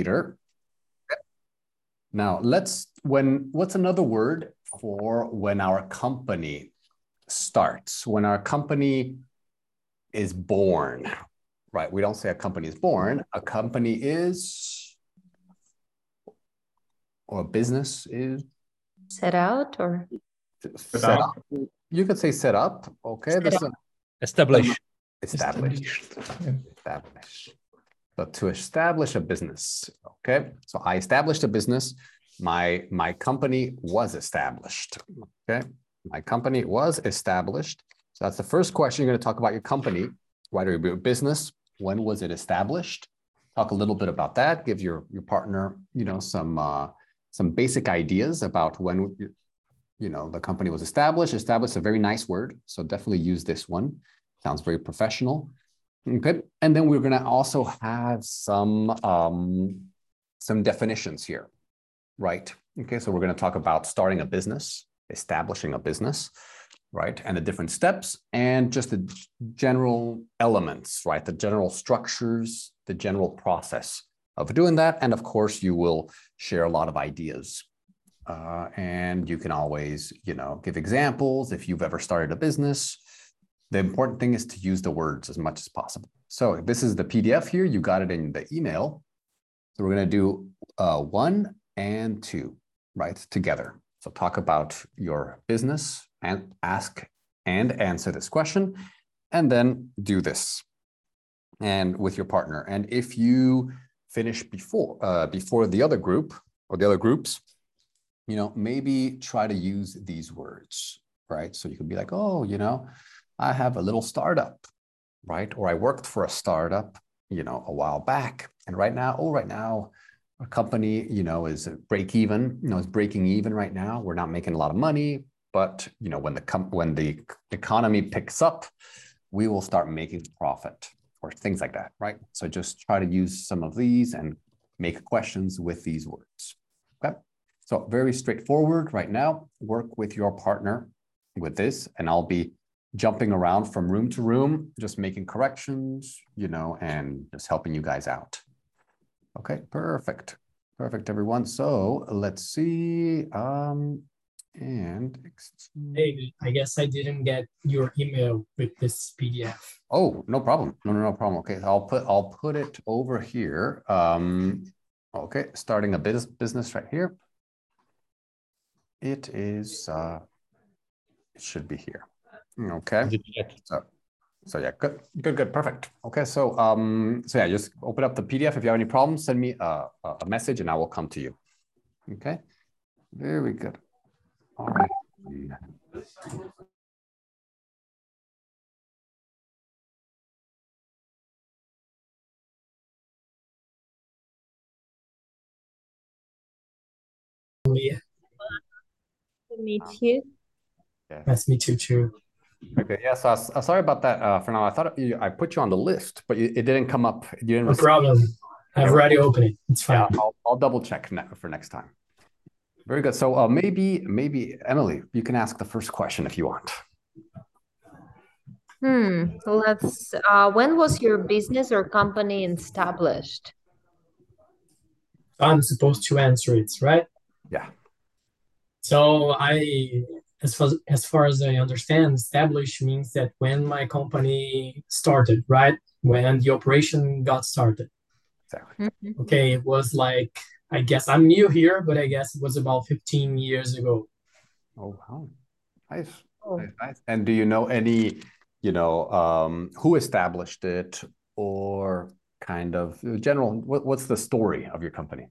later. Now let's when what's another word for when our company starts, when our company is born, right? We don't say a company is born, a company is or a business is set out or set up. You could say set up. Okay. Set this up. is Established. established. Established. So to establish a business. Okay. So I established a business. My my company was established. Okay. My company was established. So that's the first question. You're going to talk about your company. Why do you business? When was it established? Talk a little bit about that. Give your your partner, you know, some uh, some basic ideas about when you know the company was established. Established is a very nice word, so definitely use this one. Sounds very professional. Okay, and then we're going to also have some um, some definitions here, right? Okay, so we're going to talk about starting a business, establishing a business, right, and the different steps, and just the general elements, right, the general structures, the general process of doing that, and of course, you will share a lot of ideas. Uh, and you can always, you know, give examples if you've ever started a business, the important thing is to use the words as much as possible. So this is the PDF here. You got it in the email. So we're going to do uh, one and two, right, together. So talk about your business and ask and answer this question, and then do this and with your partner. And if you finish before uh, before the other group or the other groups, you know, maybe try to use these words, right? So you could be like, oh, you know, I have a little startup, right? Or I worked for a startup, you know, a while back. And right now, oh, right now, a company, you know, is break even, you know, is breaking even right now. We're not making a lot of money, but you know, when the com- when the economy picks up, we will start making profit or things like that, right? So just try to use some of these and make questions with these words. Okay. So very straightforward right now. Work with your partner with this, and I'll be jumping around from room to room, just making corrections, you know, and just helping you guys out. Okay, perfect. Perfect, everyone. So let's see. Um, and Hey, I guess I didn't get your email with this PDF. oh, no problem. No, no, no problem. Okay, I'll put I'll put it over here. Um, okay, starting a business business right here. It is uh, it should be here. Okay. The chat. So, so yeah, good, good, good, perfect. Okay, so um, so yeah, just open up the PDF. If you have any problems, send me a, a a message, and I will come to you. Okay, very good. All right. Yeah, meet you. that's me too, too. Okay. Yeah. So I I'm sorry about that, uh, for now. I thought you, I put you on the list, but it, it didn't come up. You didn't. No receive- problem. I've already opened it. It's Yeah, fine. I'll, I'll double check ne- for next time. Very good. So uh, maybe, maybe Emily, you can ask the first question if you want. Hmm. Let's. Uh, when was your business or company established? I'm supposed to answer it, right? Yeah. So I, as far as far as I understand, established means that when my company started, right? When the operation got started. Exactly. Mhm. Okay, it was like I guess I'm new here, but I guess it was about 15 years ago. Oh, wow. Nice. Oh. Nice, nice. And do you know any, you know, um, who established it or kind of uh, general, what, what's the story of your company?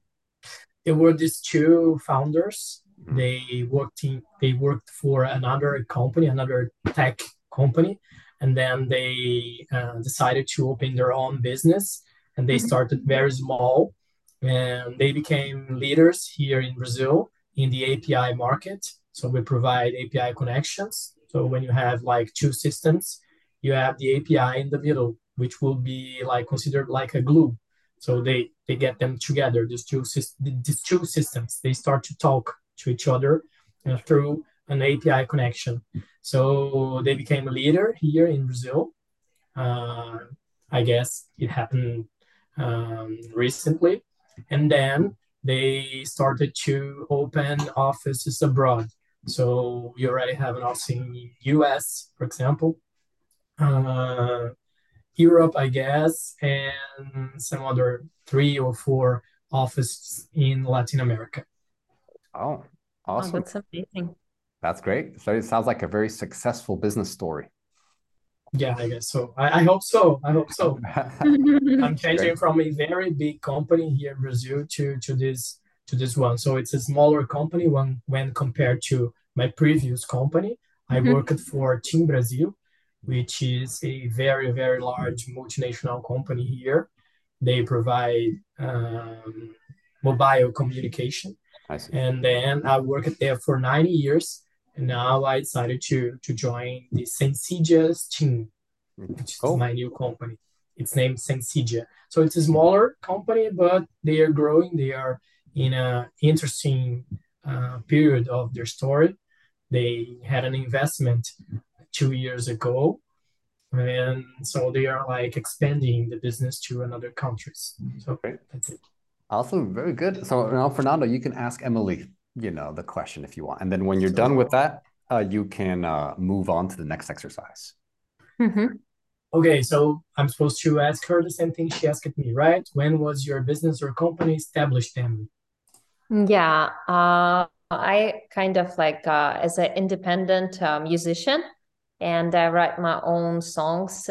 There were these two founders. Mhm. They worked in, they worked for another company, another tech company, and then they uh, decided to open their own business. And they Mhm. started very small, and they became leaders here in Brazil in the API market. So we provide API connections. So when you have like two systems, you have the API in the middle, which will be like considered like a glue. So they they get them together. These two these two systems they start to talk to each other uh, through an API connection. So they became a leader here in Brazil. Uh, I guess it happened um, recently, and then they started to open offices abroad. So you already have an office in the US, for example, uh, Europe, I guess, and some other three or four offices in Latin America. Oh, Oh, awesome. that's amazing. That's great. So it sounds like a very successful business story. Yeah, I guess so. I, I hope so. I hope so. I'm changing Great. from a very big company here in Brazil to to this to this one. So it's a smaller company when when compared to my previous company. I Mhm. worked for TIM Brazil, which is a very very large multinational company here. They provide um, mobile communication, I see. And then I worked there for nine years. And now I decided to to join the Sensedia's team which is my new company. It's named Sensidia. So it's a smaller company, but they are growing. They are in a interesting uh, period of their story. They had an investment two years ago, and so they are like expanding the business to another countries. So Great. that's it. Awesome. Very good. So now, Fernando, you can ask Emily, you know, the question if you want. And then when you're done with that, uh, you can uh, move on to the next exercise. Mhm. Okay, so I'm supposed to ask her the same thing she asked me, right? When was your business or company established, Emily? Yeah, uh, I kind of like uh, as an independent uh, musician, and I write my own songs.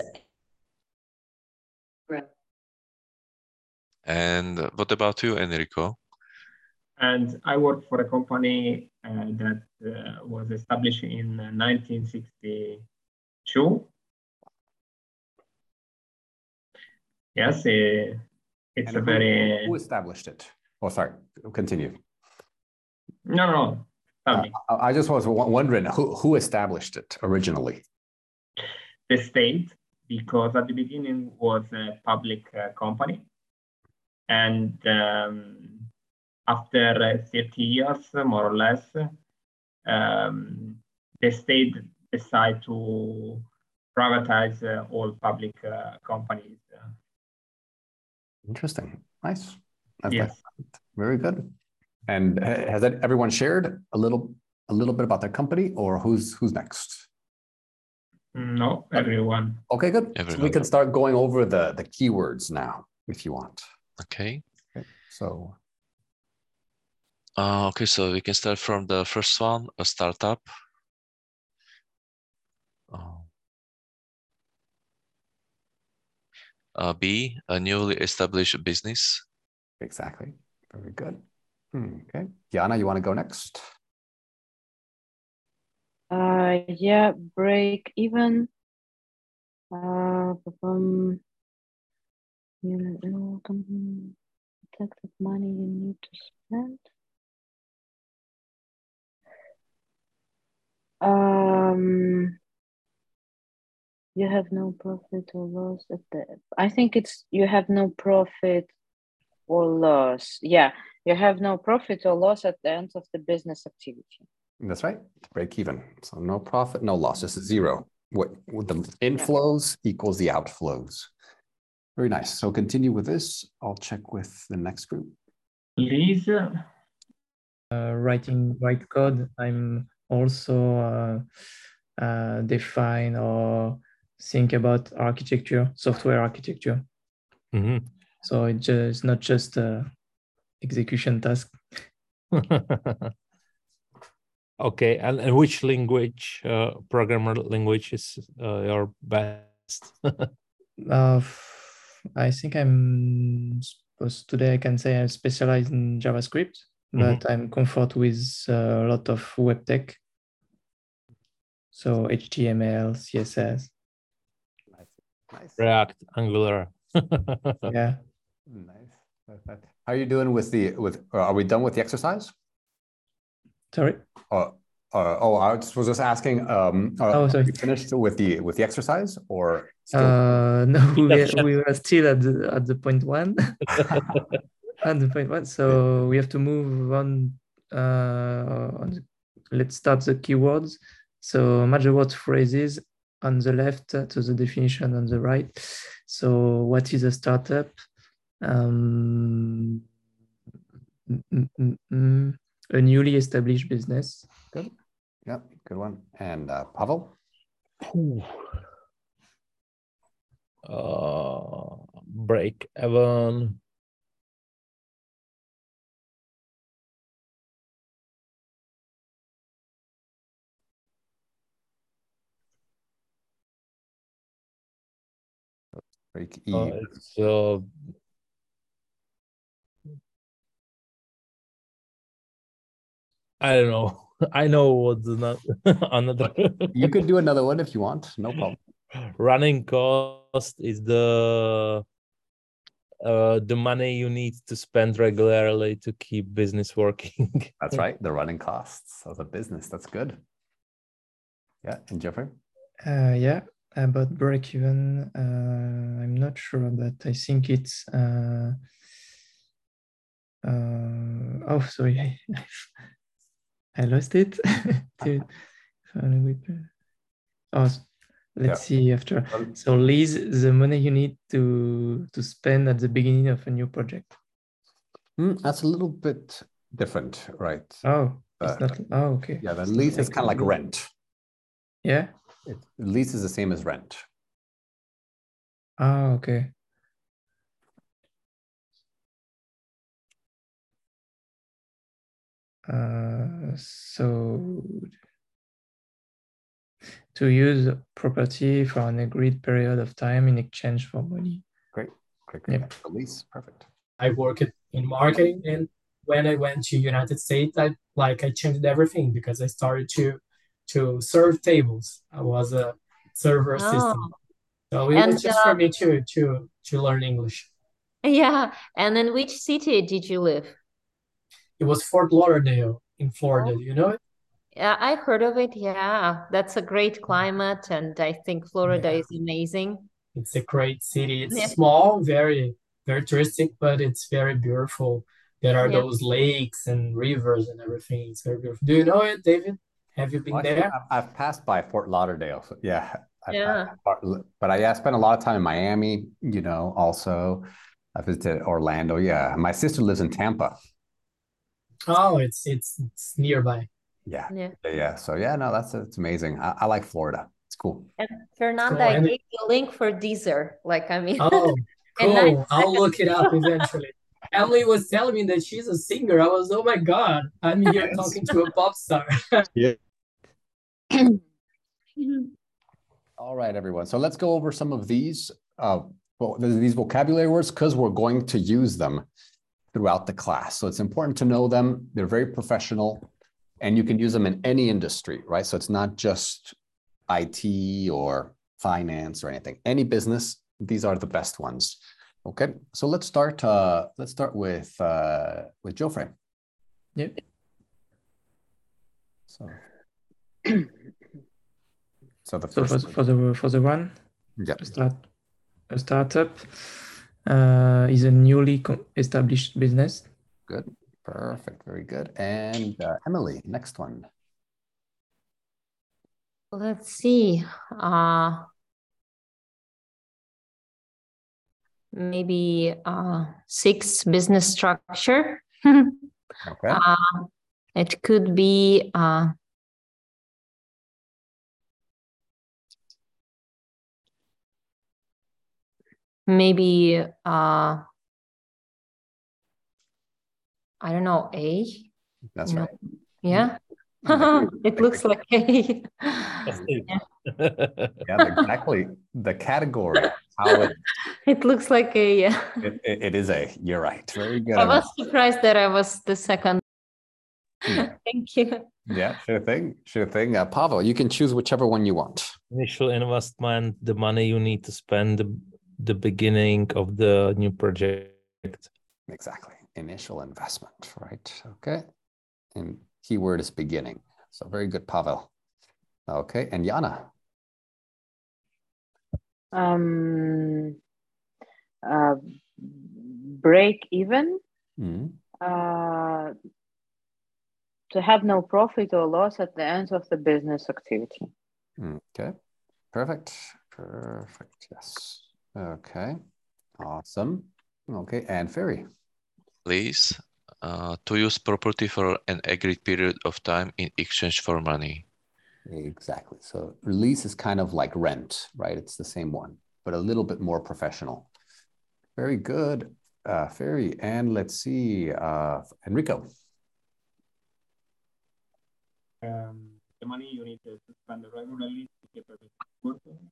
And what about you, Enrico? and I work for a company uh, that uh, was established in 1962. Yes, uh, it's And a who- very Who established it? Oh, sorry. Continue. no, no. Tell me, I I just was wondering who, who established it originally? the state, because at the beginning was a public uh, company, and um, after uh, 30 years, more or less, um, the state decided to privatize uh, all public uh, companies. Uh, Interesting. Nice. That's yes. excellent. Very good. And has that everyone shared a little a little bit about their company or who's who's next? No, everyone. Okay, good. So we can start going over the the keywords now if you want. Okay. Okay. So Uh, okay, so we can start from the first one, a startup. Uh, uh, B, a newly established business. exactly. Very good. Hmm, Okay. Yana, you want to go next? Uh, yeah, break even. Uh, um, you know, company protected money you need to spend. Um, you have no profit or loss at the. I think it's you have no profit or loss. Yeah, you have no profit or loss at the end of the business activity. That's right. Break even. So no profit, no loss, just zero. What, what the inflows equals the outflows. Very nice. So continue with this. I'll check with the next group. Liz, uh, writing write code, I'm also uh, uh, define or think about architecture, software architecture. Mhm. So it just not just a execution task. Okay, and, and which language, uh, programmer language is uh, your best? Uh, f- I think I'm supposed today I can say I'm specialized in JavaScript, but I'm comfort with uh, a lot of web tech. So HTML, CSS, Nice. React, Angular. yeah. Nice. Perfect. How are you doing with the with? uh, Are we done with the exercise? Sorry. Uh, uh, oh, I just was just asking. Um, uh, Oh, are sorry. you finished with the with the exercise or? Still? Uh, no, we were, we were still at the at the point one. at the point one. So we have to move on. Uh, on the, let's start the keywords. So major word phrases on the left to the definition on the right. So what is a startup? Um, mm, mm, mm, a newly established business. Good. Yep, good one. And uh, Pavel? Uh, break even. Break Uh, even. it's uh, I don't know. I know what's not another you could do another one if you want. No problem. running cost is the uh the money you need to spend regularly to keep business working. That's right. The running costs of a business. That's good. Yeah. And Jeffrey? Uh, yeah, about break even, uh, I'm not sure, but I think it's. Uh, uh, oh, sorry, I, I lost it. To- oh, let's see after. Um, So, lease the money you need to to spend at the beginning of a new project. Mm, that's a little bit different, right? Oh, it's not. Oh, okay. Yeah, the It's not lease is kind of like rent. Yeah. It, lease is the same as rent. Ah, okay. Uh, so to use property for an agreed period of time in exchange for money. Great. Great. Yep. great. The lease. Perfect. I worked in marketing and when I went to United States, I like I changed everything because I started to to serve tables. I was a server assistant. Oh, So it And, was just uh, for me to to to learn English. yeah. And in which city did you live? It was Fort Lauderdale in Florida. Do you know it? Yeah, I heard of it. Yeah, that's a great climate, and I think Florida Yeah. is amazing. It's a great city. It's Yeah. small, very very touristic, but it's very beautiful. There are Yeah. those lakes and rivers and everything. It's very beautiful. Do you know it, David? Have you been Well, there? I've, I've passed by Fort Lauderdale. So yeah. I've Yeah. passed by- But I yeah, spent a lot of time in Miami, you know, also. I visited Orlando. Yeah. My sister lives in Tampa. Oh, it's it's it's nearby. Yeah. Yeah. Yeah. yeah. So yeah, no, that's it's amazing. I, I like Florida. It's cool. And Fernanda, So, I gave you a link for Deezer. Like, I mean, Oh, And cool. nine I'll look it up eventually. Emily was telling me that she's a singer. I was, oh my God, I'm here Yes. talking to a pop star. Yeah. All right, everyone. So let's go over some of these uh, well, these vocabulary words because we're going to use them throughout the class. So it's important to know them. They're very professional and you can use them in any industry, right? So it's not just IT or finance or anything. Any business, these are the best ones. Okay. So let's start uh let's start with uh with Geoffrey. Yep. So so the So for, first for the for the one, yeah. start a startup uh, is a newly established business. Good. Perfect. Very good. And uh, Emily, next one. let's see. Uh, maybe uh, six business structure. Okay. Uh, it could be uh, maybe uh, I don't know, A. That's no. right. Yeah. Mhm. It looks like A. Yeah, exactly. The category, how it, It looks like A. Yeah. it, it it is a, you're right. Very good. I was surprised that I was the second. Yeah. Thank you. Yeah, sure thing. Sure thing. Uh, Pavel, you can choose whichever one you want. Initial investment, the money you need to spend the, the beginning of the new project. Exactly. Initial investment, right? Okay. And keyword is beginning. So very good, Pavel. Okay. And Yana. Um, uh, break even. Mhm. Uh, to have no profit or loss at the end of the business activity. Okay. Perfect. Perfect. Yes. Okay. Awesome. Okay. And Ferry. Please, Uh, to use property for an agreed period of time in exchange for money. Exactly. So lease is kind of like rent, right? It's the same one, but a little bit more professional. Very good, uh, Ferry. And let's see, uh, Enrico. Um, the money you need to spend regularly to keep everything working.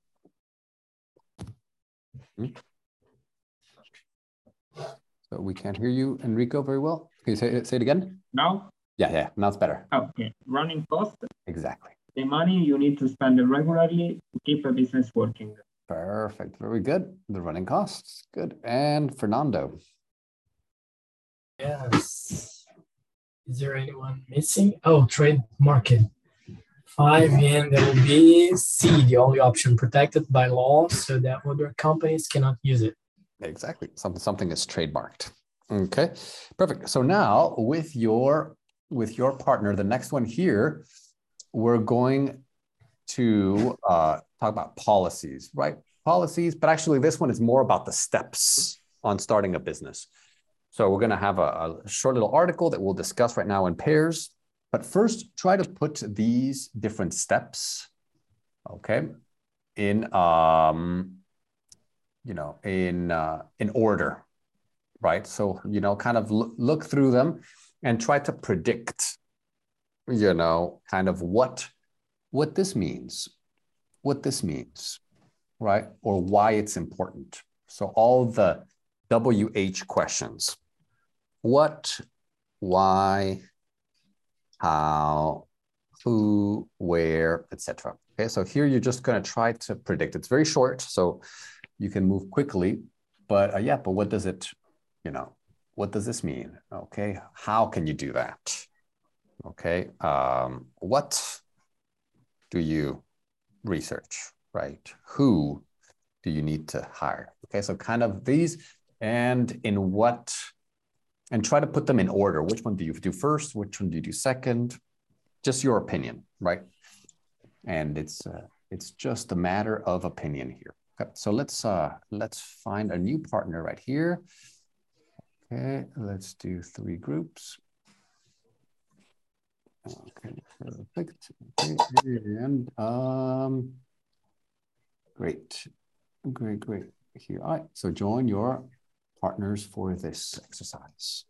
So we can't hear you, Enrico, very well. Can you say it, say it again? Now, Yeah, yeah, now it's better. Oh, okay, running cost, Exactly. the money you need to spend regularly to keep a business working. Perfect. Very good. The running costs. Good. And Fernando. Yes. Is there anyone missing? Oh, trade market. Five, and there will be C, the only option protected by law so that other companies cannot use it. Exactly. Something something is trademarked. Okay. Perfect. So now with your with your partner, the next one here, we're going to uh, talk about policies, right? Policies, but actually this one is more about the steps on starting a business. So we're going to have a, a short little article that we'll discuss right now in pairs. But first, try to put these different steps, okay, in um, you know, in uh, in order, right? So you know, kind of look, through them and try to predict, you know, kind of what what this means, what this means, right? Or why it's important. So all the WH questions. What, why, how, who, where, etc. Okay, so here you're just going to try to predict. It's very short, so you can move quickly. But uh, yeah, but what does it, you know, what does this mean? Okay, how can you do that? Okay, um, what do you research, right? Who do you need to hire? Okay, so kind of these and in what, and try to put them in order. Which one do you do first? Which one do you do second? Just your opinion, right? And it's uh, it's just a matter of opinion here. Okay, so let's uh, let's find a new partner right here. Okay, let's do three groups. Okay, perfect. Okay, and um, great, great, great. Here, all right. So join your partners for this exercise.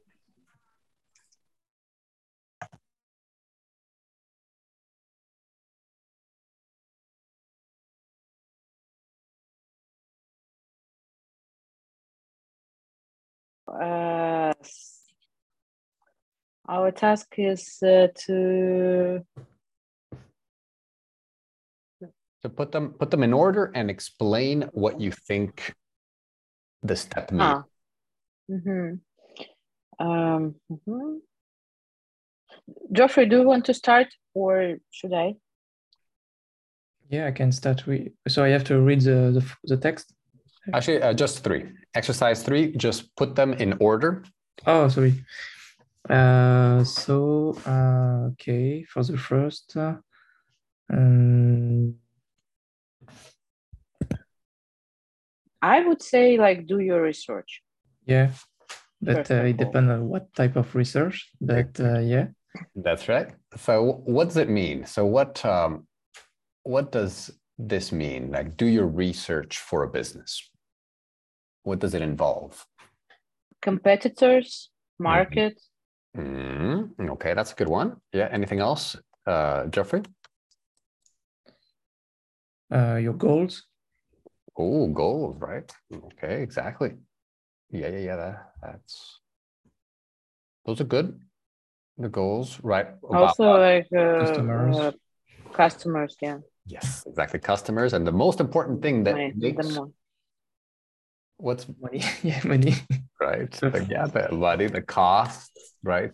Uh, our task is uh, to So put them put them in order and explain what you think the step means. ah. Mhm. Um, mhm. Geoffrey, do you want to start or should I? Yeah, I can start. Re- so I have to read the the, the text. Actually, uh, just three. Exercise three, just put them in order. Oh, sorry. Uh, so uh, okay, for the first, uh, um, I would say like do your research. Yeah, but uh, it depends on what type of research. But uh, yeah, That's right. So what does it mean? So what um, what does this mean? Like do your research for a business. What does it involve? Competitors, market, Mm, okay, that's a good one. Yeah. Anything else, uh, Jeffrey? uh, your goals. Oh, goals, right? Okay, exactly. Yeah, yeah, yeah. That, that's those are good. The goals, right? about- also like uh, Customers. uh, customers, yeah. yes, exactly. Customers, and the most important thing that Right, makes what's Money, yeah, money. right? The, yeah, the money, the costs, right?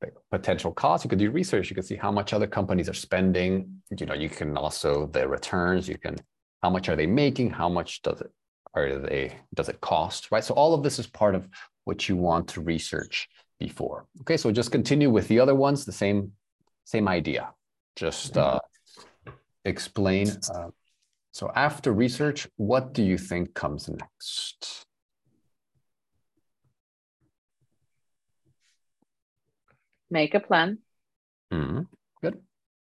The potential cost. You could do research. You could see how much other companies are spending. You know, you can also the returns. You can how much are they making? How much does it are they does it cost? Right. So all of this is part of what you want to research before. Okay. So just continue with the other ones. The same same idea. Just uh, explain. Uh, so after research, what do you think comes next? make a plan. Mm -hmm. Good.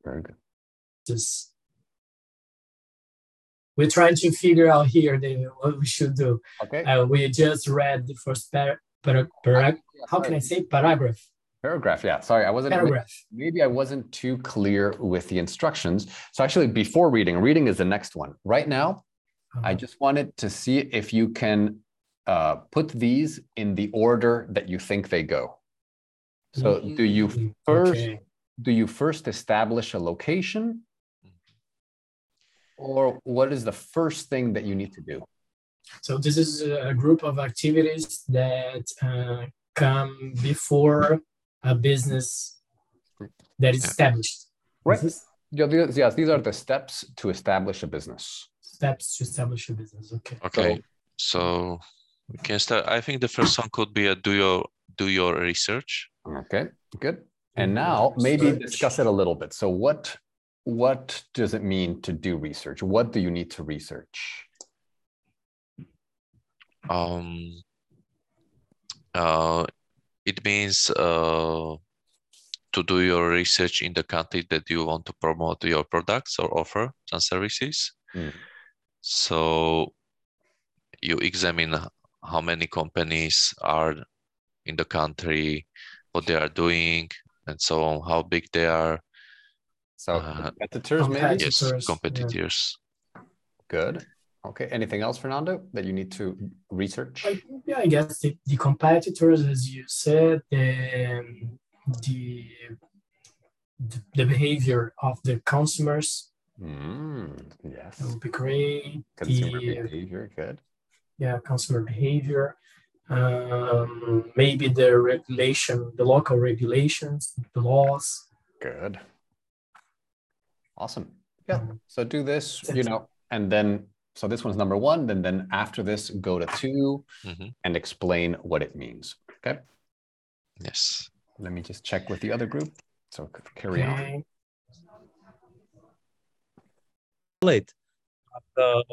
Very good. Just we're trying to figure out here David, what we should do. Okay. Uh, we just read the first par- par- par- how can I say paragraph? Paragraph. Yeah. Sorry, I wasn't. Paragraph. maybe I wasn't too clear with the instructions. So actually, before reading, reading is the next one. Right now, I Uh, just wanted to see if you can uh, put these in the order that you think they go. So do you Mm, first okay. do you first establish a location, or what is the first thing that you need to do? So this is a group of activities that uh, come before a business that is established. Right. Is Yeah, these, yes, these are the steps to establish a business. steps to establish a business. Okay. Okay, so we can start. I think the first one could be a do your do your research. Okay, good. And now maybe discuss it a little bit. So what what does it mean to do research? What do you need to research? Um, uh, it means uh, to do your research in the country that you want to promote your products or offer and services. Mm. So you examine how many companies are in the country, what they are doing, and so on, how big they are. So Uh, competitors, maybe. competitors. Yes, yeah. competitors. Good. Okay. Anything else, Fernando, that you need to research? I, yeah, I guess the, the competitors, as you said, the, the the behavior of the consumers Mm, yes. that would be great. Consumer The behavior. Good. yeah, consumer behavior. Um, maybe the regulation, the local regulations, the laws. Good. Awesome. Yeah. So do this, you know, and then so this one's number one. Then then after this, go to two Mhm. and explain what it means. Okay. Yes. Let me just check with the other group. So c- carry on. late. The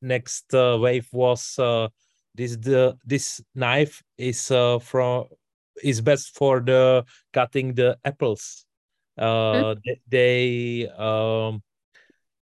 next uh, wave was uh, this the this knife is uh, from is best for the cutting the apples. Uh, th- they um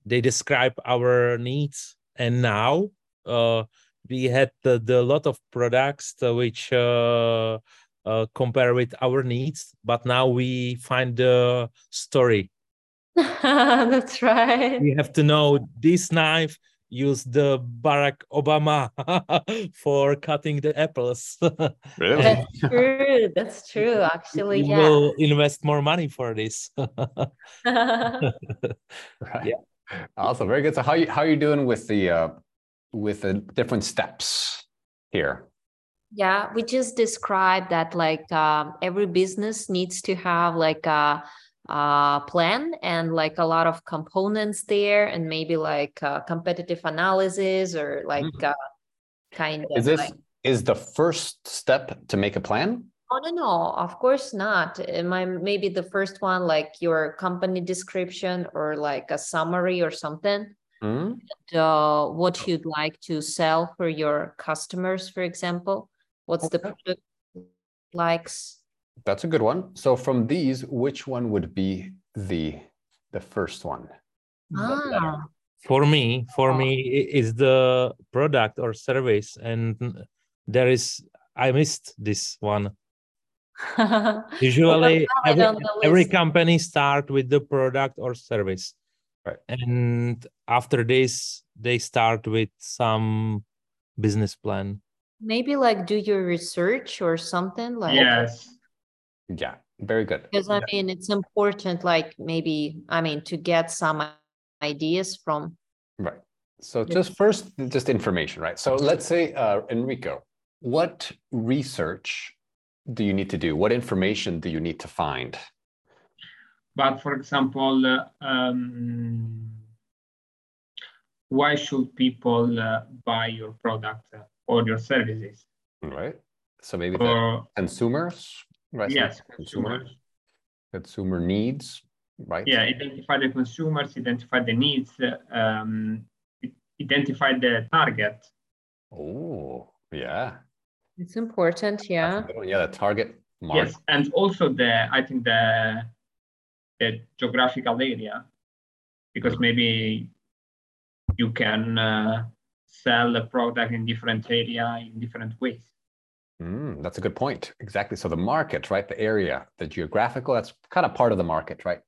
they describe our needs, and now uh, we had the, the lot of products uh, which uh, uh, compare with our needs, but now we find the story. That's right. we have to know this knife used the Barack Obama for cutting the apples. Really? That's true. That's true. Actually, we yeah. will invest more money for this. Right. Awesome. Very good. So how you how are you doing with the uh with the different steps here? Yeah, we just described that like um, every business needs to have like a, a plan and like a lot of components there, and maybe like uh, competitive analysis or like uh, kind of Mm-hmm. Is this like. is the first step to make a plan? Oh no, no, of course not. Uh, My maybe the first one like your company description or like a summary or something. Hmm? uh, what you'd like to sell for your customers, for example. What's the product likes? That's a good one. So from these, which one would be the the first one? Ah, for me, for Oh. me, is the product or service, and there is I missed this one. Usually, every, every company start with the product or service, Right. and after this, they start with some business plan. maybe like do your research or something like Yes. Yeah, very good. because I mean it's important like maybe I mean to get some ideas from Right. So Yeah. just first, just information, right? So let's say, uh, Enrico, what research do you need to do? What information do you need to find? But for example, uh, um, why should people uh, buy your product uh, or your services? Right. So maybe the Or consumers, right? Yes, consumer, consumers. consumer needs, right? Yeah, identify the consumers, identify the needs, um, identify the target. Oh, yeah. it's important, yeah. Yeah, the target market. Yes, and also the I think the the geographical area, because maybe you can uh, sell the product in different area in different ways. Mm, that's a good point. Exactly. So the market, right? The area, the geographical, that's kind of part of the market, right?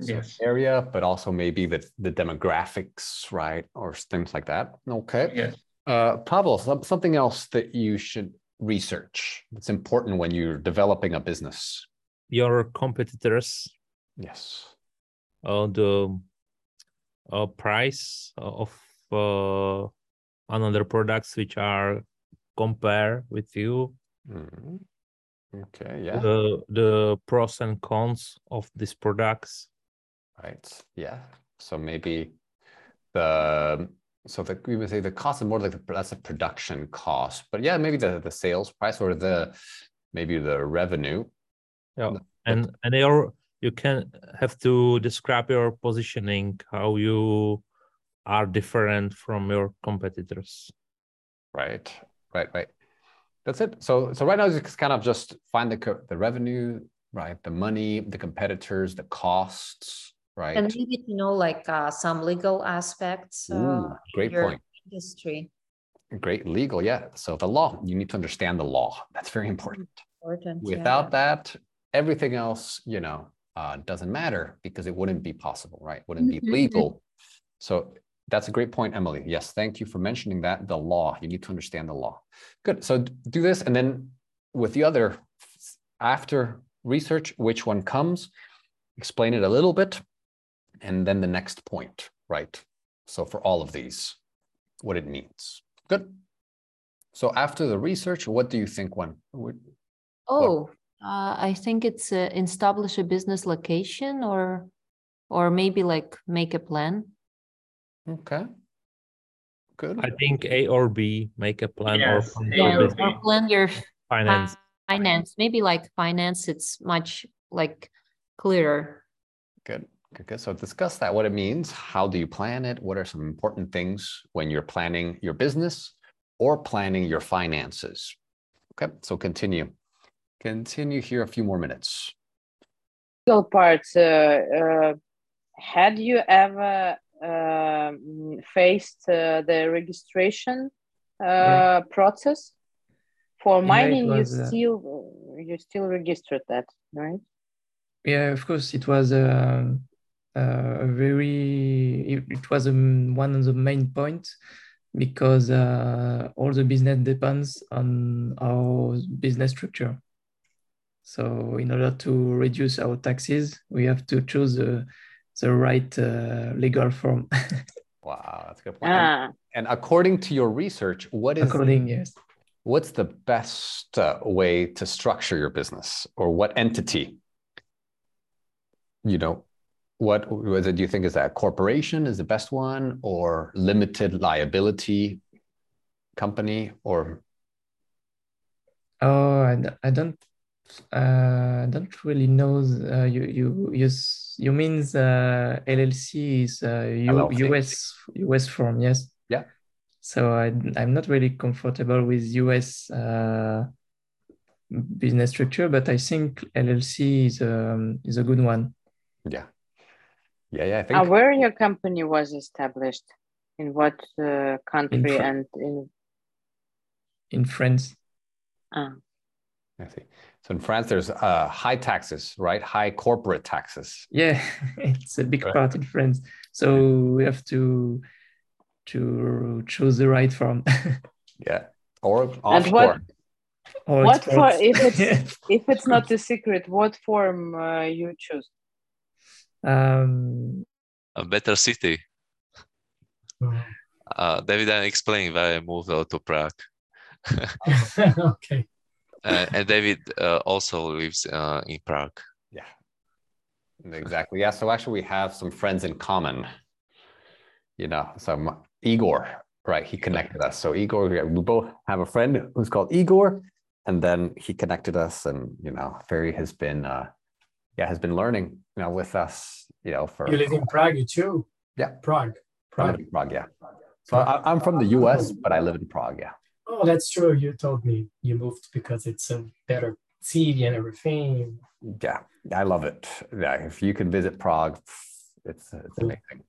So Yes. Area, but also maybe the, the demographics, right? Or things like that. Okay. Yes. Uh, Pavel, some, something else that you should research. It's important when you're developing a business. Your competitors, Yes. uh, the uh, price of uh, another products which are compare with you, Mhm. Okay. Yeah. the the pros and cons of these products. Right. Yeah. So maybe the so the we would say the cost is more like the, that's a production cost, but yeah, maybe the the sales price or the maybe the revenue. Yeah, and and your you can have to describe your positioning, how you are different from your competitors. Right. Right. Right. That's it. So so right now it's kind of just find the the revenue, right? The money, the competitors, the costs, right? And maybe to know like uh, some legal aspects. Uh, in great point. Industry. Great legal, yeah. So the law, you need to understand the law. That's very important. Important. yeah. Without that, everything else, you know, uh, doesn't matter because it wouldn't be possible, right? Wouldn't be Mhm. legal. So that's a great point, Emily. Yes, thank you for mentioning that. The law, you need to understand the law. Good. So do this, and then with the other, after research, which one comes, explain it a little bit, and then the next point, right? So for all of these, what it means. Good. So after the research, what do you think one would Oh, uh, I think it's uh, establish a business location or, or maybe like make a plan. Okay. Good. I think A or B, make a plan or Yes, plan your or business B. Or plan your finance. finance, maybe like finance, it's much like clearer. Good. Good. Good. So discuss that, what it means. How do you plan it? What are some important things when you're planning your business or planning your finances? Okay. So continue. Continue here a few more minutes. legal parts, uh, uh, had you ever um, faced uh, the registration uh, Yeah. process? For Yeah, mining, you was, uh, still you still registered that, right? Yeah, of course, it was uh, uh, a very, it, it was um, one of the main points because uh, all the business depends on our business structure. So in order to reduce our taxes, we have to choose the, the right uh, legal form. Wow, that's a good point. And, Ah, and according to your research, what is According, yes. what's the best uh, way to structure your business or what entity you know what was it do you think is that a corporation is the best one or limited liability company or Oh, I, d- I don't, uh, I don't really know. Uh, you you you s- you mean uh, LLC is uh, U, US US form, yes. Yeah. So I I'm not really comfortable with US uh, business structure, but I think LLC is um, is a good one yeah yeah yeah i think ah, where your company was established? In what uh, country Fr- and in? in France. Ah, i see so in france there's uh, high taxes right high corporate taxes Yeah, it's a big Right. part in France. So we have to to choose the right form. yeah or And offshore what- Or What for- if it's- Yeah. if it's not a secret, what form uh, you choose? Um, A better city. Uh, Uh, David, I explained why I moved out to Prague. okay. Uh, and David uh, also lives uh, in Prague. yeah exactly yeah so actually we have some friends in common you know so m- igor right he connected us so igor we we both have a friend who's called igor and then he connected us and you know ferry has been uh yeah has been learning you know with us you know for You live in Prague too? Yeah. Prague. Prague. prague yeah so I, i'm from the us but i live in prague yeah Oh, that's true. You told me you moved because it's a better city and everything. Yeah, I love it. Yeah, if you can visit Prague, it's it's amazing.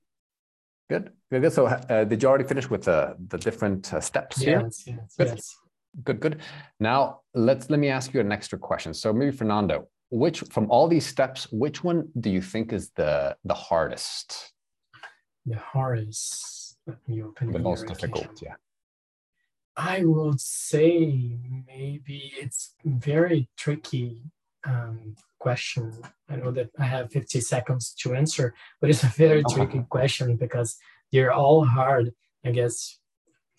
Good, good, good. So, uh, did you already finish with the the different uh, steps here? Yes, yes, Good. yes. Good, good. Now let's let me ask you an extra question. So maybe Fernando, which from all these steps, which one do you think is the the hardest, The hardest. Let me open the most again. difficult? Yeah. I would say maybe it's very tricky um, question. I know that I have 50 seconds to answer, but it's a very tricky question because they're all hard. I guess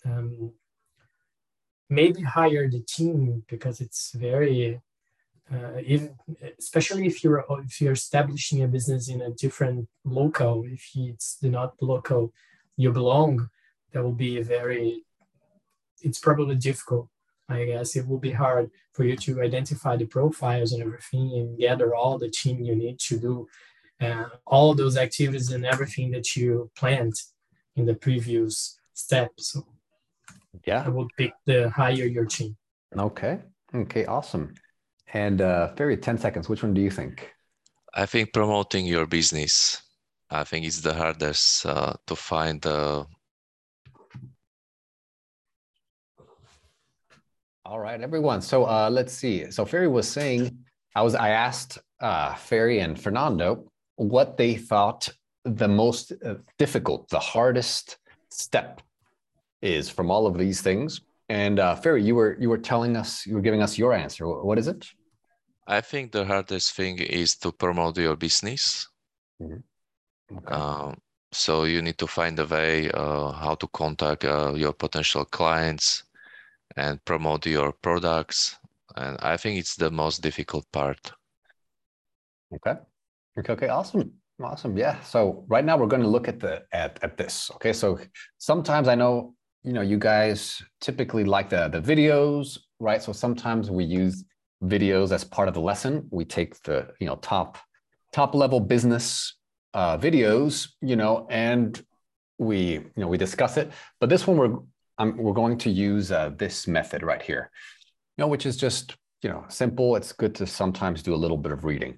um, maybe hire the team because it's very, uh, if, especially if you're if you're establishing a business in a different local. If it's not local you belong, that will be a very it's probably difficult. I guess it will be hard for you to identify the profiles and everything and gather all the team you need to do uh, all those activities and everything that you planned in the previous step. So yeah, I Yeah. will pick the higher your team. Okay. Okay. Awesome. And uh, Ferry, ten seconds. Which one do you think? I think promoting your business, I think it's the hardest uh, to find uh, All right, everyone. So uh, let's see. So Ferry was saying, I was I asked uh, Ferry and Fernando what they thought the most uh, difficult, the hardest step is from all of these things. And uh, Ferry, you were you were telling us, you were giving us your answer. What is it? I think the hardest thing is to promote your business. Okay. Um, so you need to find a way uh, how to contact uh, your potential clients and promote your products. And I think it's the most difficult part. Okay. Okay. Okay. Awesome. Awesome. Yeah. So right now we're going to look at the at at this. Okay. So sometimes I know you know you guys typically like the the videos, right? So sometimes we use videos as part of the lesson. We take the you know top top level business uh, videos, you know, and we you know we discuss it. But this one we're um, we're going to use uh, this method right here, you know, which is just you know simple. It's good to sometimes do a little bit of reading.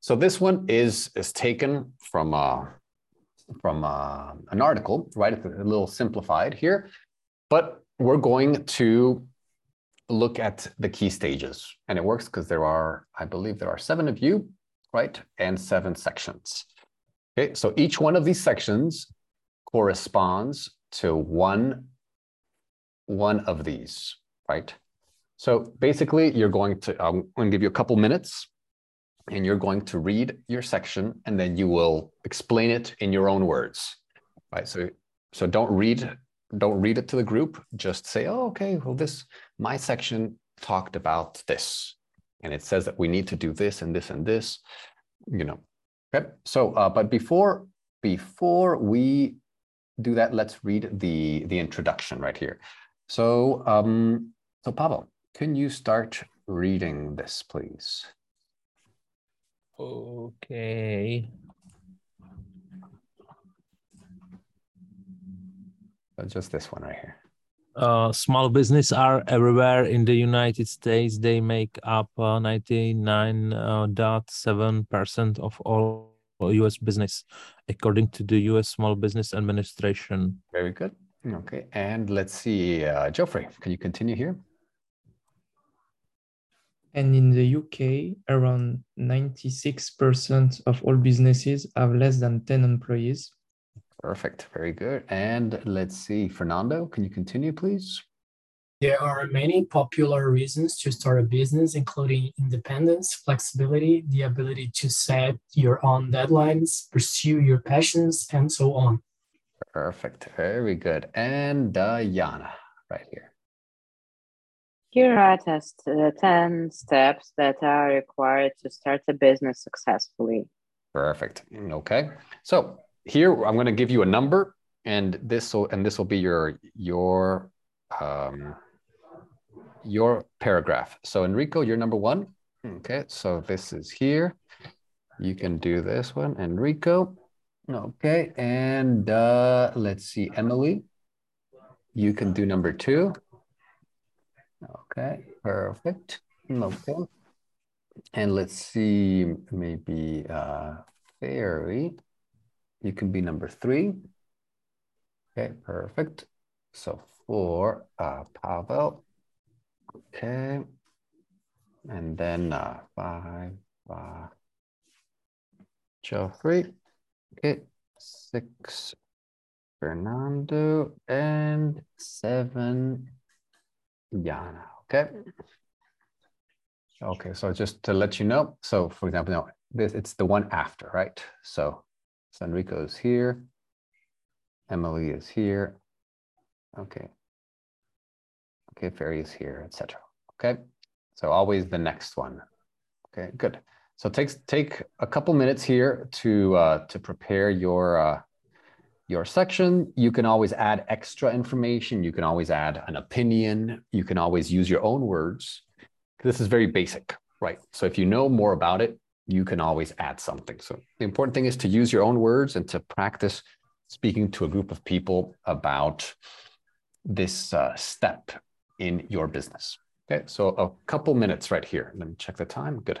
So this one is is taken from uh, from uh, an article, right? It's a little simplified here, but we're going to look at the key stages, and it works because there are, I believe, there are seven of you, right, and seven sections. Okay, so each one of these sections corresponds to one one of these, right? So basically, you're going to I'm going to give you a couple minutes and you're going to read your section and then you will explain it in your own words. Right so so don't read don't read it to the group. Just say oh okay well this my section talked about this and it says that we need to do this and this and this you know. Okay so uh, but before before we do that let's read the the introduction right here so um so Pavel can you start reading this please Okay. Uh, just this one right here Uh, small business are everywhere in the United States. They make up uh, 99.7% of all US business, according to the US Small Business Administration. Very good. Okay, and let's see, uh, Geoffrey, can you continue here? And in the UK, around 96% of all businesses have less than 10 employees. Perfect, very good. And let's see, Fernando, can you continue, please? There are many popular reasons to start a business, including independence, flexibility, the ability to set your own deadlines, pursue your passions, and so on. Perfect, very good. And Diana, right here. Here are test, uh, 10 steps that are required to start a business successfully. Perfect. Okay. So here I'm going to give you a number, and this will and this will be your your um, your paragraph. So Enrico, you're number one. Okay. So this is here. You can do this one, Enrico. Okay. And uh, let's see, Emily. You can do number two. Okay. Perfect. Okay. And let's see, maybe uh, Ferry, you can be number three. Okay, perfect. So for uh, Pavel, okay. And then uh, five, five, Geoffrey, okay, six, Fernando, and seven, Yana, okay? Okay, so just to let you know, so for example, no, this it's the one after, right? So Enrico is here, Emily is here, okay. Okay, Ferry is here, etc. Okay, so always the next one. Okay, good. So take take a couple minutes here to uh, to prepare your uh, your section. You can always add extra information. You can always add an opinion. You can always use your own words. This is very basic, right? So if you know more about it, you can always add something. So the important thing is to use your own words and to practice speaking to a group of people about this uh, step in your business. Okay, so a couple minutes right here. Let me check the time. Good.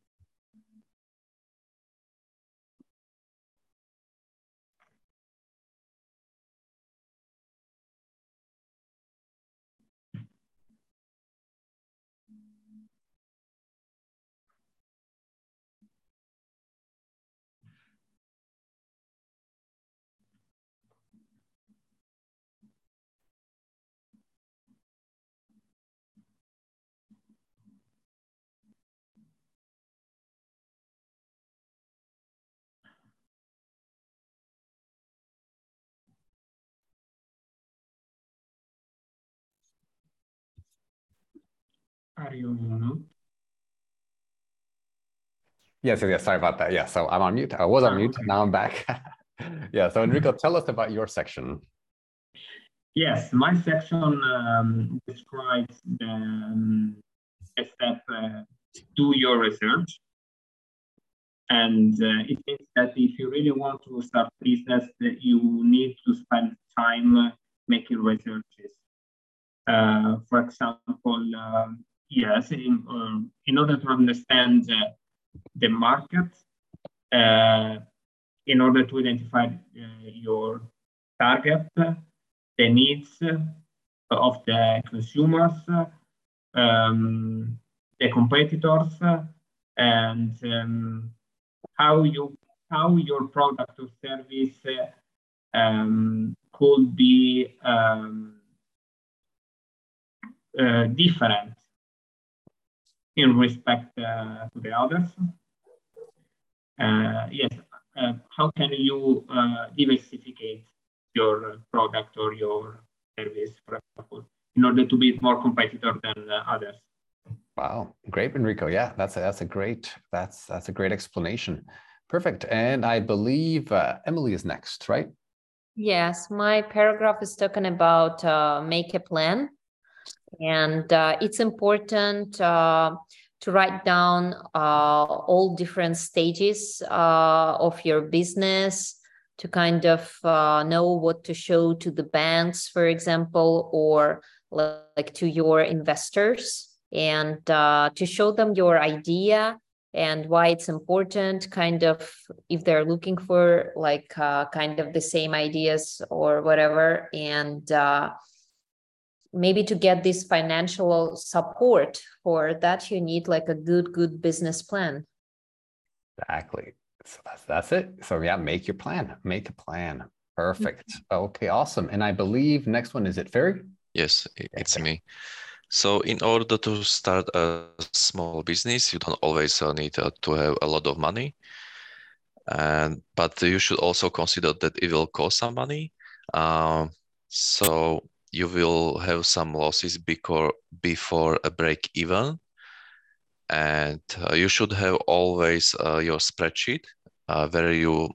Are you? Yes, yes, yes. Sorry about that. Yeah, so I'm on mute. I was on Ah, mute. Now I'm back. yeah. So Enrico, tell us about your section. Yes, my section um, describes the um, step uh, do your research. And uh, it means that if you really want to start business, that you need to spend time making researches. Uh, for example, um, yes, in, um, in order to understand uh, the market, uh, in order to identify uh, your target, the needs of the consumers, um, the competitors, and um, how you how your product or service uh, um, could be um, uh, different in respect uh, to the others. Uh, yes, uh, how can you uh, diversificate your product or your service, for example, in order to be more competitive than uh, others? Wow, great, Enrico. Yeah, that's a, that's a great that's that's a great explanation. Perfect. And I believe uh, Emily is next, right? Yes, my paragraph is talking about uh, make a plan. And uh, it's important uh, to write down uh, all different stages uh, of your business to kind of uh, know what to show to the banks, for example, or like to your investors, and uh, to show them your idea and why it's important kind of if they're looking for like uh, kind of the same ideas or whatever. And uh, maybe to get this financial support for that you need like a good good business plan. Exactly. So that's, that's it. So yeah make your plan. Make a plan. Perfect. Mm-hmm. okay awesome. And i believe next one is it Ferry? yes it's me. So in order to start a small business, you don't always uh, need uh, to have a lot of money. And but you should also consider that it will cost some money. Uh, so you will have some losses before before a break even. And uh, you should have always uh, your spreadsheet uh, where you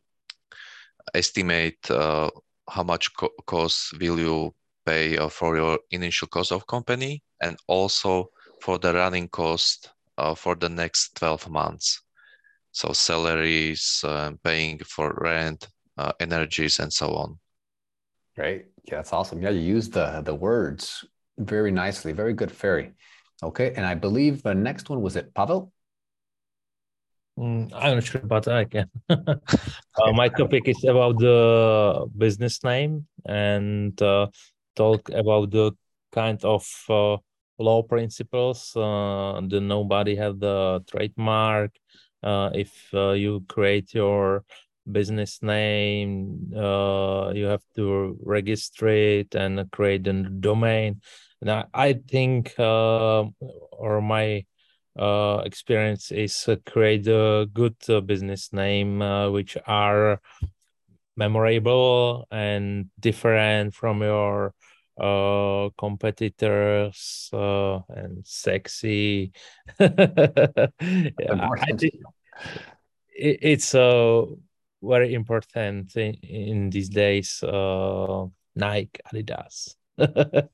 estimate how much co cost will you pay for your initial cost of company and also for the running cost uh, for the next 12 months. So salaries, uh, paying for rent, uh, energies, and so on. Great. Yeah, that's awesome. Yeah, you use the the words very nicely. Very good, Ferry. Okay, and I believe the next one was it Pavel. Mm, I'm not sure about that again. uh, my topic is about the business name and uh, talk about the kind of uh, law principles. Uh, the nobody have the trademark. Uh, if uh, you create your business name, uh, you have to register it and create a domain. And I, I think, uh, or my uh, experience is uh, create a good uh, business name uh, which are memorable and different from your uh, competitors uh, and sexy. yeah, it, it's uh, very important in, in these days. Uh, Nike, Adidas. the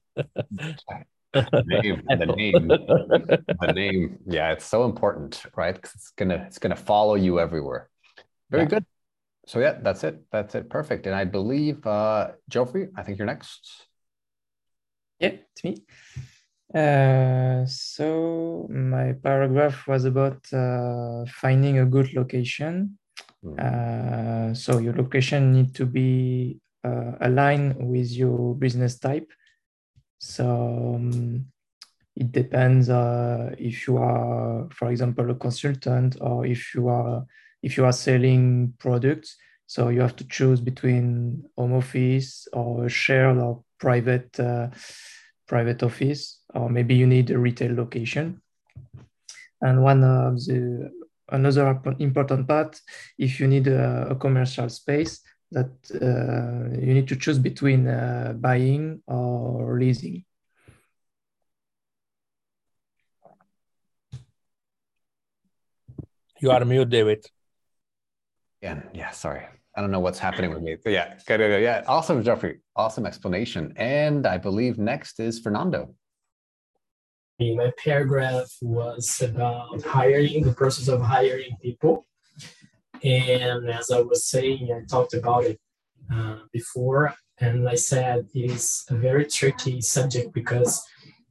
name, the name, the name. Yeah, it's so important, right? It's gonna, it's gonna follow you everywhere. Very yeah. good. So yeah, that's it. That's it. Perfect. And I believe, uh, Geoffrey, I think you're next. Yeah, it's me. Uh, so my paragraph was about uh, finding a good location. Hmm. Uh, so your location need to be uh, aligned with your business type. So um, it depends uh, if you are, for example, a consultant or if you are if you are selling products. So you have to choose between home office or shared or private uh, private office, or maybe you need a retail location. And one of the another important part, if you need a, a commercial space, that uh, you need to choose between uh, buying or leasing. You are mute, David. Yeah, yeah, sorry. I don't know what's happening with me. But yeah, good, good, yeah. Awesome, Jeffrey. Awesome explanation. And I believe next is Fernando. My paragraph was about hiring, the process of hiring people. And as I was saying, I talked about it uh, before, and I said it is a very tricky subject because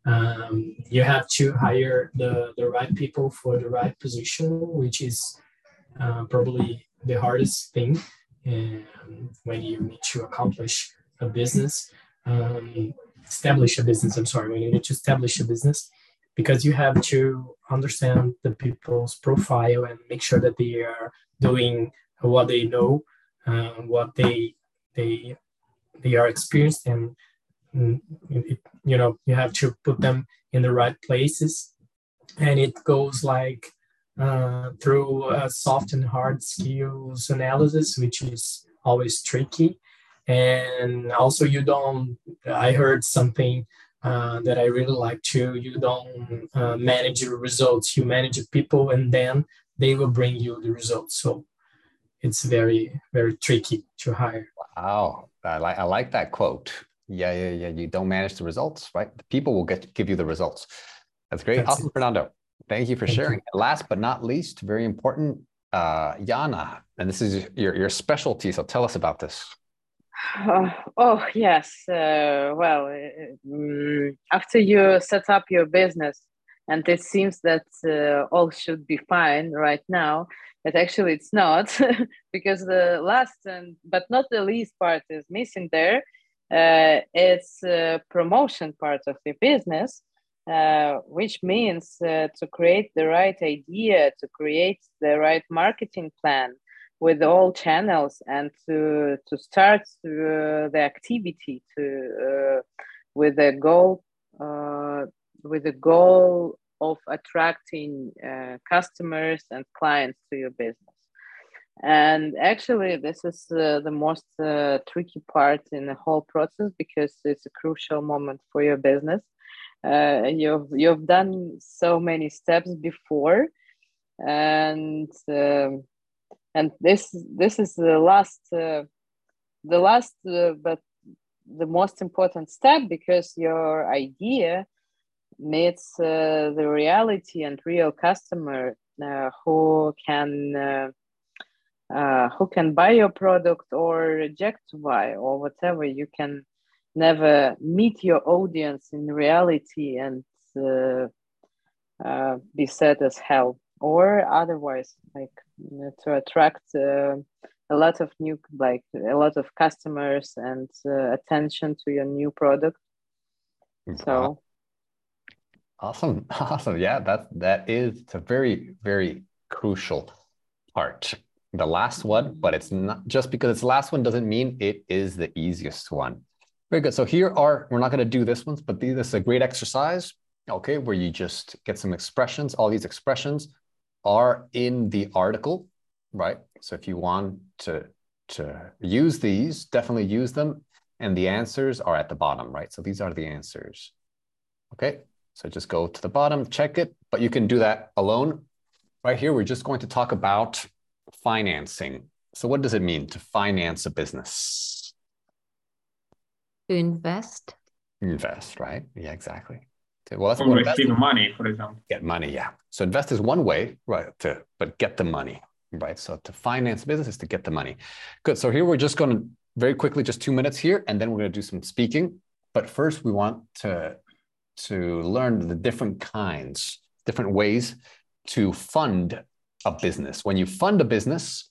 um, you have to hire the, the right people for the right position, which is uh, probably the hardest thing and when you need to accomplish a business, um, establish a business. I'm sorry, we you need to establish a business, because you have to understand the people's profile and make sure that they are doing what they know, uh, what they they they are experienced, and mm, you know you have to put them in the right places, and it goes like uh, through soft and hard skills analysis, which is always tricky. And also, you don't, I heard something uh, that I really like too. You don't uh, manage your results, you manage the people, and then they will bring you the results. So it's very, very tricky to hire. Wow. I like, I like that quote. Yeah, yeah, yeah. You don't manage the results, right? The people will get give you the results. That's great. That's awesome, it. Fernando. Thank you for Thank you. sharing. Last but not least, very important, uh, Jana, and this is your your specialty. So tell us about this. Oh yes. Uh, well, uh, mm, after you set up your business, and it seems that uh, all should be fine right now, but actually it's not, because the last and but not the least part is missing there. Uh, it's uh, promotion part of the business, which means to create the right idea, to create the right marketing plan with all channels and to to start uh, the activity to uh, with a goal uh, with the goal of attracting customers and clients to your business. And actually this is uh, the most uh, tricky part in the whole process because it's a crucial moment for your business. Uh, you've you've done so many steps before and um, and this this is the last uh, the last uh, but the most important step because your idea meets uh, the reality and real customer uh, who can uh, uh, who can buy your product or reject to buy or whatever. You can never meet your audience in reality and be sad as hell or otherwise like to attract uh, a lot of new like a lot of customers and uh, attention to your new product so Awesome, awesome. Yeah, that that is it's a very very crucial part. The last one, but it's not just because it's the last one doesn't mean it is the easiest one. Very good. So here are we're not going to do this ones, but this is a great exercise. Okay, where you just get some expressions. All these expressions are in the article, right? So if you want to to use these, definitely use them. And the answers are at the bottom, right? So these are the answers. Okay, so just go to the bottom, check it, but you can do that alone. Right here, we're just going to talk about financing. So what does it mean to finance a business? To invest. Invest, right? Yeah, exactly. Well, that's Or receive money, for example. get money. Yeah. So invest is one way, right? To but get the money, right? So to finance business is to get the money. Good. So here we're just going to very quickly, just two minutes here, and then we're going to do some speaking. But first, we want to to learn the different kinds, different ways to fund a business. When you fund a business,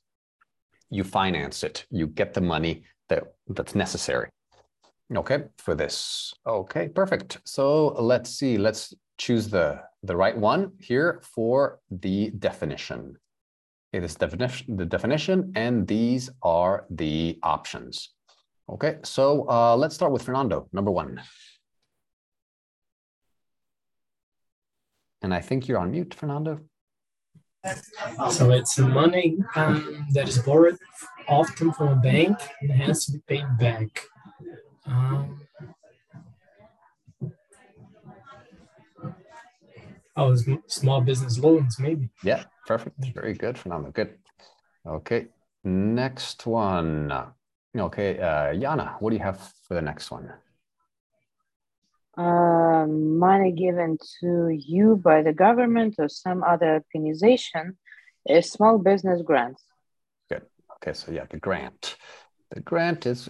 you finance it. You get the money that that's necessary. Okay, for this. Okay, perfect. So let's see. Let's choose the the right one here for the definition. It is definition the definition, and these are the options. Okay, so uh, let's start with Fernando, number one. And I think you're on mute, Fernando. So it's money um, that is borrowed often from a bank and has to be paid back. Um, oh, small business loans, maybe. Yeah, perfect. Very good, Phenomenal. Good. Okay, next one. Okay, uh, Jana, what do you have for the next one? uh, money given to you by the government or some other organization is small business grants. Okay, so yeah, the grant. The grant is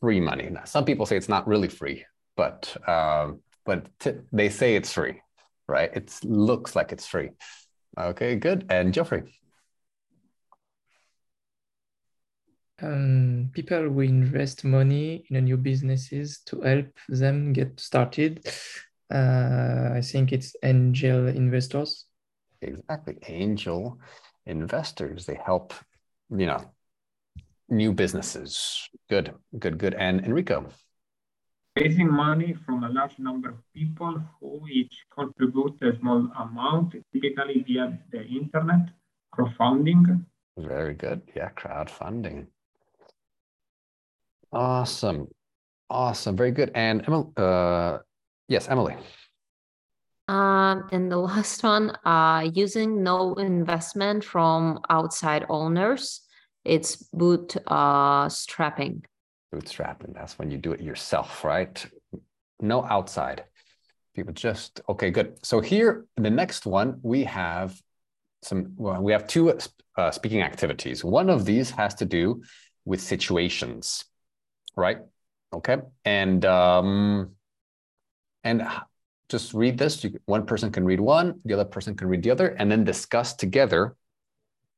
free money. Now, some people say it's not really free, but um, but t- they say it's free, right? It looks like it's free. Okay, good. And Geoffrey, Um, people will invest money in a new businesses to help them get started. Uh, I think it's angel investors. exactly. Angel investors. They help, you know, new businesses. Good, good, good. And Enrico. Raising money from a large number of people who each contribute a small amount, typically via the internet, crowdfunding. Very good. Yeah, crowdfunding. Awesome. Awesome. Very good. And Emily, uh, yes, Emily. Um, and the last one, uh, using no investment from outside owners, it's boot uh, bootstrapping. bootstrapping. That's when you do it yourself, right? No outside. People just okay, good. So here, the next one, we have some. Well, we have two uh, speaking activities. One of these has to do with situations, right? Okay, and um, and just read this. You, one person can read one, the other person can read the other, and then discuss together.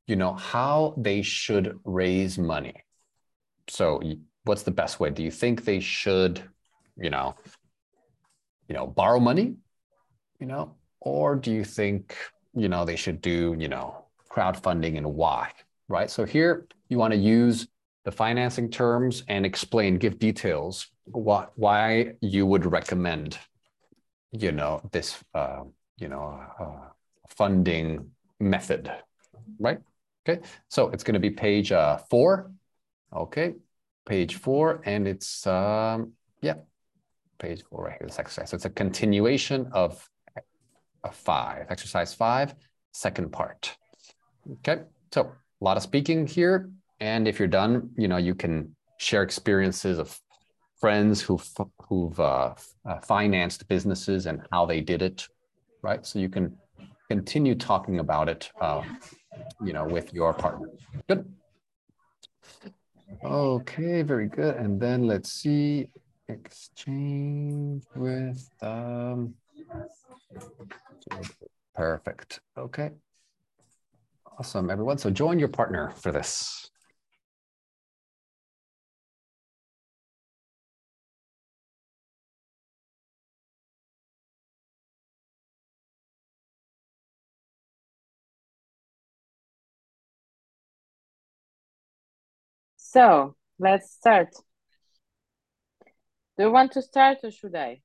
You know how they should raise money. So, what's the best way? Do you think they should, you know, you know, borrow money, you know, or do you think, you know, they should do, you know, crowdfunding and why, right? So here you want to use the financing terms and explain, give details what why you would recommend, you know, this, uh, you know, uh, funding method, right? Okay, so it's going to be page uh, four. Okay, page four, and it's um, yeah, page four right here. This exercise. So it's a continuation of, a five, exercise five, second part. Okay, so a lot of speaking here. And if you're done, you know, you can share experiences of friends who've, who've uh, uh, financed businesses and how they did it, right? So you can continue talking about it, uh, you know, with your partner. Good. Okay, very good. And then let's see, exchange with, um, perfect. Okay. Awesome, everyone. So join your partner for this. So let's start. Do you want to start or should I?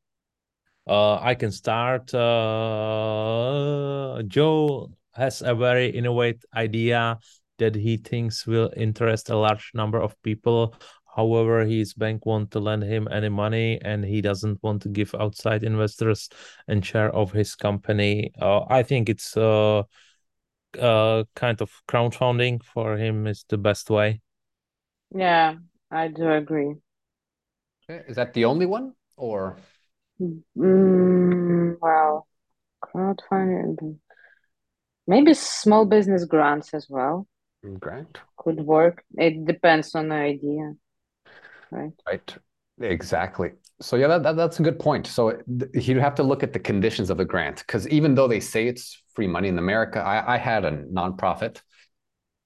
Uh, I can start. Uh, Joe has a very innovative idea that he thinks will interest a large number of people. However, his bank won't lend him any money, and he doesn't want to give outside investors and share of his company. Uh, I think it's uh, uh, kind of crowdfunding for him is the best way. Yeah, I do agree. Okay, Is that the only one or? Mm, well, crowdfunding, maybe small business grants as well Grant, could work. It depends on the idea, right? right? Exactly. So yeah, that, that that's a good point. So th- you'd have to look at the conditions of the grant because even though they say it's free money in America, I, I had a nonprofit,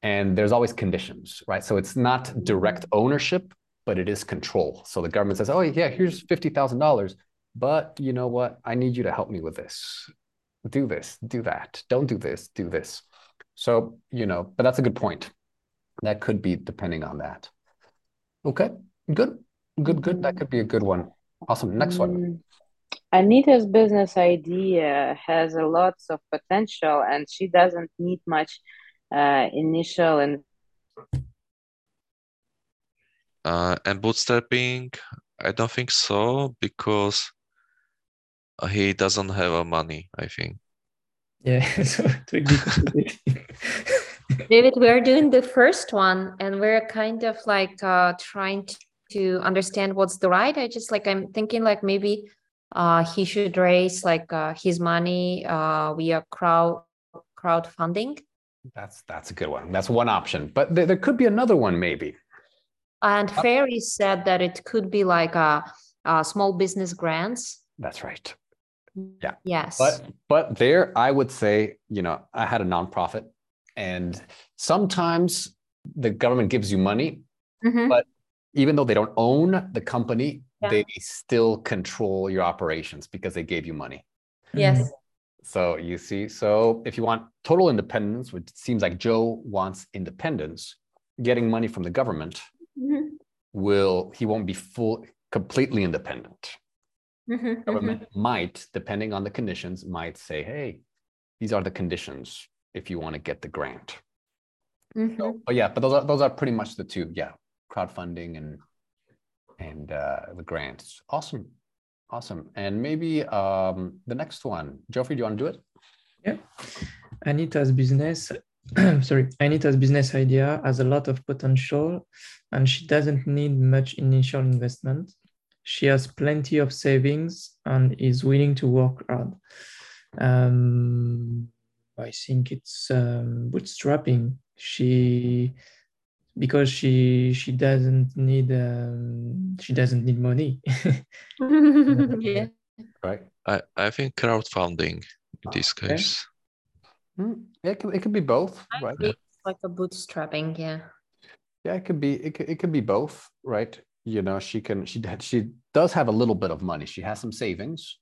and there's always conditions, right? So it's not direct ownership, but it is control. So the government says, "Oh yeah, here's fifty thousand dollars, but you know what? I need you to help me with this. Do this, do that. Don't do this, do this." So you know, but that's a good point. That could be depending on that. Okay, good, good, good. That could be a good one. Awesome. Next one. Mm, Anita's business idea has a lots of potential and she doesn't need much uh, initial and Uh, and bootstrapping, I don't think so because uh, he doesn't have a money, I think. Yeah, so it will be complicated. David, we're doing the first one and we're kind of like uh, trying to, to understand what's the right. I just like, I'm thinking like maybe uh, he should raise like uh, his money uh, via crowd crowdfunding. That's that's a good one. That's one option, but there, there could be another one maybe. And uh, Ferry said that it could be like a, a small business grants. That's right. Yeah. Yes. But but there, I would say, you know, I had a nonprofit, and sometimes the government gives you money, Mhm. but even though they don't own the company, Yeah. they still control your operations because they gave you money. Yes. Mm-hmm. So you see, so if you want total independence, which seems like Joe wants independence, getting money from the government Mhm. will he won't be full completely independent. Mhm, mhm. Government might, depending on the conditions, might say, hey, these are the conditions if you want to get the grant. So, but yeah, but those are those are pretty much the two. Yeah, crowdfunding and and uh, the grants. Awesome, awesome. And maybe um, the next one, Geoffrey, do you want to do it? Yeah. Anita's business sorry, Anita's business idea has a lot of potential and she doesn't need much initial investment. She has plenty of savings and is willing to work hard. Um, I think it's um, bootstrapping. She because she she doesn't need um, she doesn't need money. yeah. Right. I, I think crowdfunding in this Okay. case. Mm, it could, it could be both, right? It's like a bootstrapping, yeah. Yeah, it could be it could, it could be both, right? You know, she can she she does have a little bit of money. She has some savings,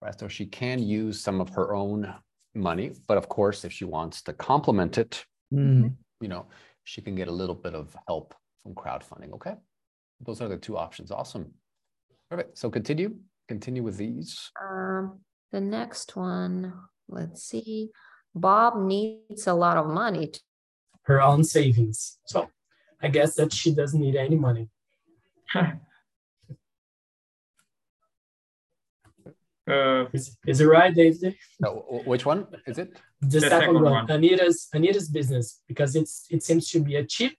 right? So she can use some of her own money, but of course, if she wants to complement it, Mm. you know, she can get a little bit of help from crowdfunding. Okay. Those are the two options. Awesome. Perfect. So continue. Continue with these. Um, the next one, let's see. Bob needs a lot of money. to- Her own savings. So I guess that she doesn't need any money. Uh, Is, is it right, David? No, which one is it? The, second, second one, one. Anita's Anita's business, because it's it seems to be a cheap.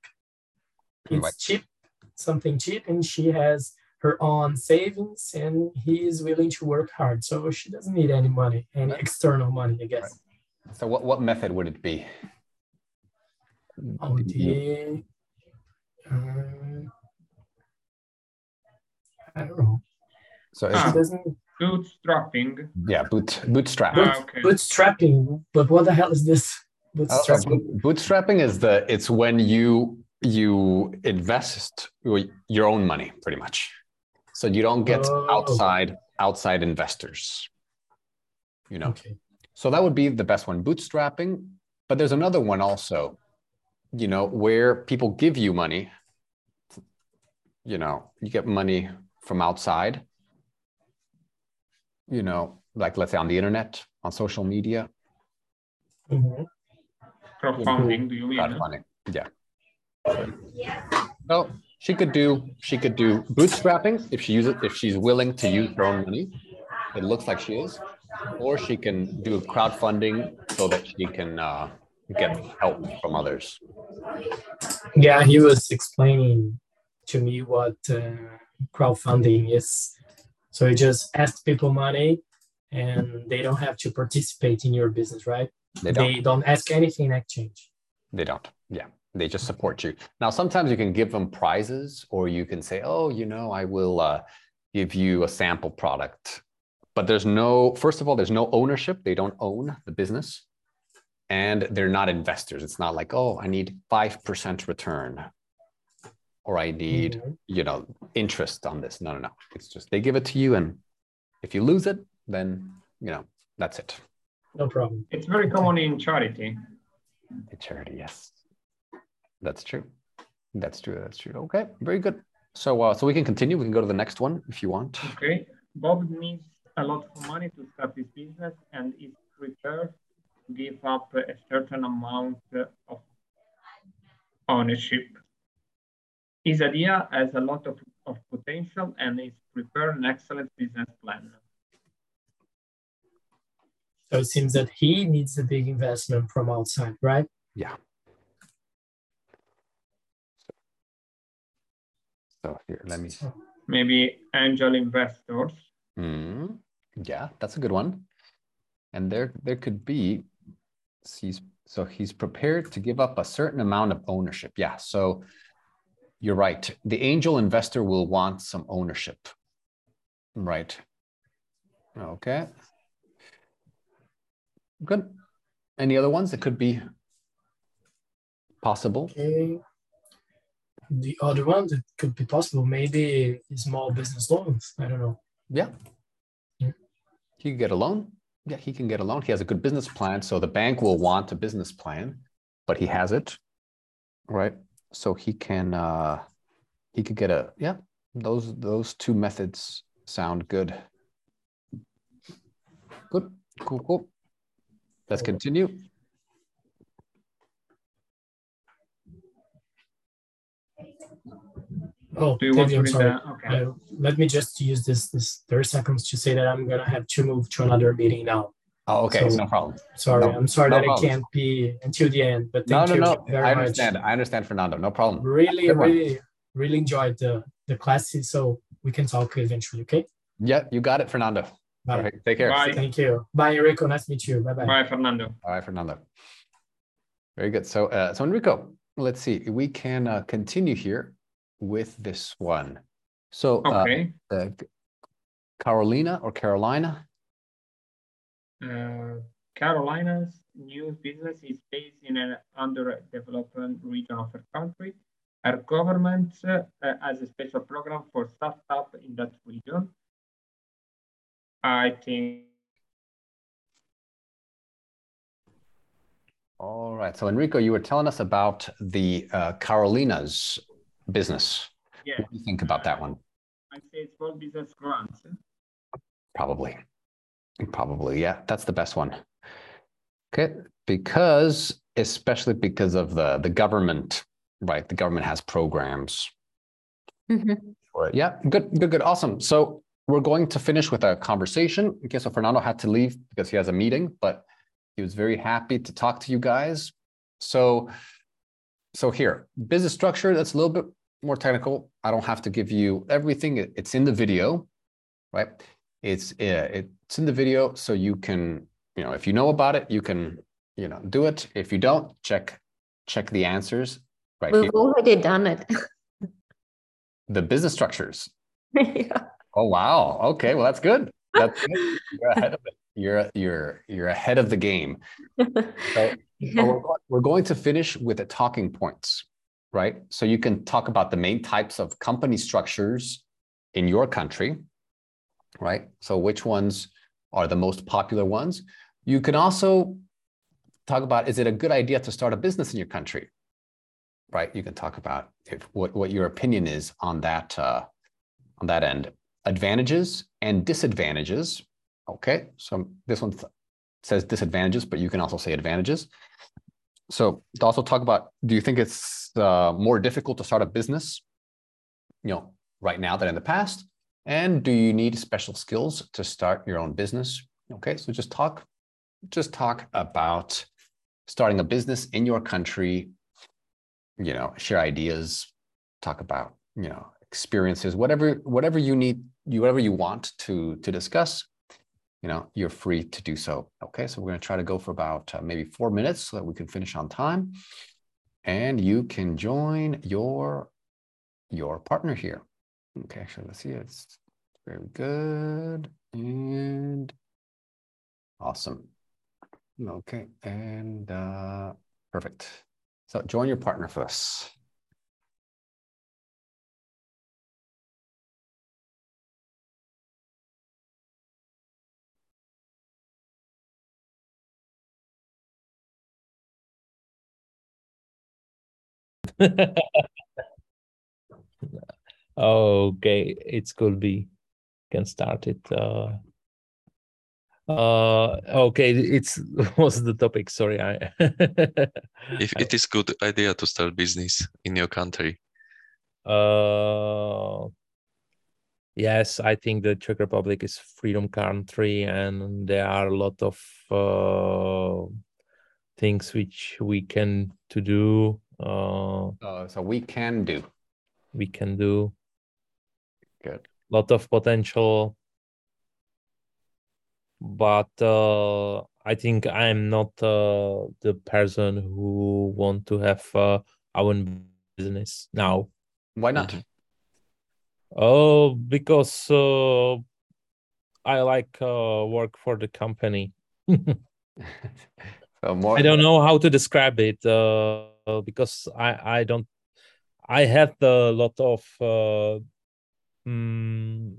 It's Right. cheap, something cheap, and she has her own savings, and he is willing to work hard. So she doesn't need any money, any Right. external money, I guess. So what, what method would it be? Oh, the, um, I don't know. So She it's, Ah. doesn't bootstrapping. yeah, boot bootstrap. boot, Ah, okay. bootstrapping. But what the hell is this? Oh, Bootstrapping. boot- bootstrapping is the it's when you you invest your your own money pretty much so you don't get Oh. outside outside investors you know Okay. so that would be the best one bootstrapping but there's another one also you know where people give you money you know you get money from outside you know like let's say on the internet on social media Mhm. Crowdfunding, do you mean? crowdfunding. Yeah. So she could do she could do bootstrapping if she uses if she's willing to use her own money. It looks like she is, or she can do crowdfunding so that she can uh, get help from others. Yeah, he was explaining to me what uh, crowdfunding is. So you just ask people money and they don't have to participate in your business, right? They don't. They don't ask anything in exchange. They don't. Yeah. They just support you. Now, sometimes you can give them prizes or you can say, oh, you know, I will uh, give you a sample product. But there's no, first of all, there's no ownership. They don't own the business and they're not investors. It's not like, oh, I need 5% return or I need, Mhm. you know, interest on this. No, no, no. It's just they give it to you. And if you lose it, then, you know, that's it. No problem. It's very common in charity. A charity, yes. That's true. That's true. That's true. Okay, very good. So, uh, so we can continue. We can go to the next one if you want. Okay. Bob needs a lot of money to start his business and is prepared to give up a certain amount of ownership. His idea has a lot of, of potential and is prepared an excellent business plan. So it seems that he needs a big investment from outside, right? Yeah. So here, let me. Maybe angel investors. Hmm. yeah, that's a good one. And there, there could be. He's so he's prepared to give up a certain amount of ownership. Yeah. So you're right. The angel investor will want some ownership. Right. Okay. Good. Any other ones that could be possible? Okay. The other one that could be possible, maybe small business loans. I don't know. Yeah. Yeah. He can get a loan. Yeah, he can get a loan. He has a good business plan. So the bank will want a business plan, but he has it. Right. So he can uh he could get a yeah, those those two methods sound good. Good. Cool, cool. Let's continue. Oh, Do you want David, to I'm sorry. that? Okay. Uh, let me just use this this 30 seconds to say that I'm gonna have to move to another meeting now. Oh, okay, So- no problem. Sorry, No- I'm sorry no that problem. it can't be until the end, but No, thank no, you no. very I much. understand. I understand, Fernando. No problem. Really, Good one. really, really enjoyed the the classes. So we can talk eventually. Okay. Yeah, you got it, Fernando. Bye. All right, take care. Bye. Thank you. Bye, Enrico. Nice to meet you. Bye bye. Bye, Fernando. All right, Fernando. Very good. So, uh, so Enrico, let's see. We can uh, continue here with this one. So, uh, Okay. uh, Carolina or Carolina? Uh, Carolina's news business is based in an underdeveloped region of her country. Her government uh, has a special program for startup in that region. I think All right. So, Enrico, you were telling us about the uh, Carolina's business. yeah, What do you think about that one? I say small business grants. Probably. Probably, yeah, that's the best one. Okay, because especially because of the the government, right? The government has programs Mhm. for it. Yeah, good, good, good, awesome. So we're going to finish with a conversation. Okay, so Fernando had to leave because he has a meeting, but he was very happy to talk to you guys. So, so here, business structure. That's a little bit more technical. I don't have to give you everything. It's in the video, right? It's uh, it's in the video, so you can, you know, if you know about it, you can, you know, do it. If you don't, check check the answers right We've here. Oh, already done it. The business structures. Yeah. Oh wow. Okay, well that's good. That's good. You're ahead of it. You're you're you're ahead of the game. So, so we're, we're going to finish with the talking points, right? So you can talk about the main types of company structures in your country, right? So which ones are the most popular ones? You can also talk about is it a good idea to start a business in your country? Right? You can talk about if what, what your opinion is on that uh, on that end. Advantages and disadvantages. Okay, so this one says disadvantages, but you can also say advantages. So to also talk about, do you think it's uh, more difficult to start a business, you know, right now than in the past? And do you need special skills to start your own business? Okay, so just talk, just talk about starting a business in your country. You know, share ideas, talk about you know experiences, whatever whatever you need, whatever you want to to discuss you know, you're free to do so. Okay, so we're going to try to go for about uh, maybe four minutes so that we can finish on time. And you can join your your partner here. Okay, actually, let's see. It's very good and awesome. Okay, and uh, perfect. So join your partner for us. okay, it could be. Can start it. Uh, uh, okay, it's what's the topic? Sorry, I. If it is good idea to start business in your country. Uh, yes, I think the Czech Republic is freedom country, and there are a lot of uh, things which we can to do. Uh, Uh, so we can do. we can do Good. lot of potential, but uh, I think I'm not uh, the person who want to have uh, our own business now. Why not? Oh, because uh, I like uh, work for the company. so more. I don't know how to describe it uh, because I I don't I have a lot of uh, mm,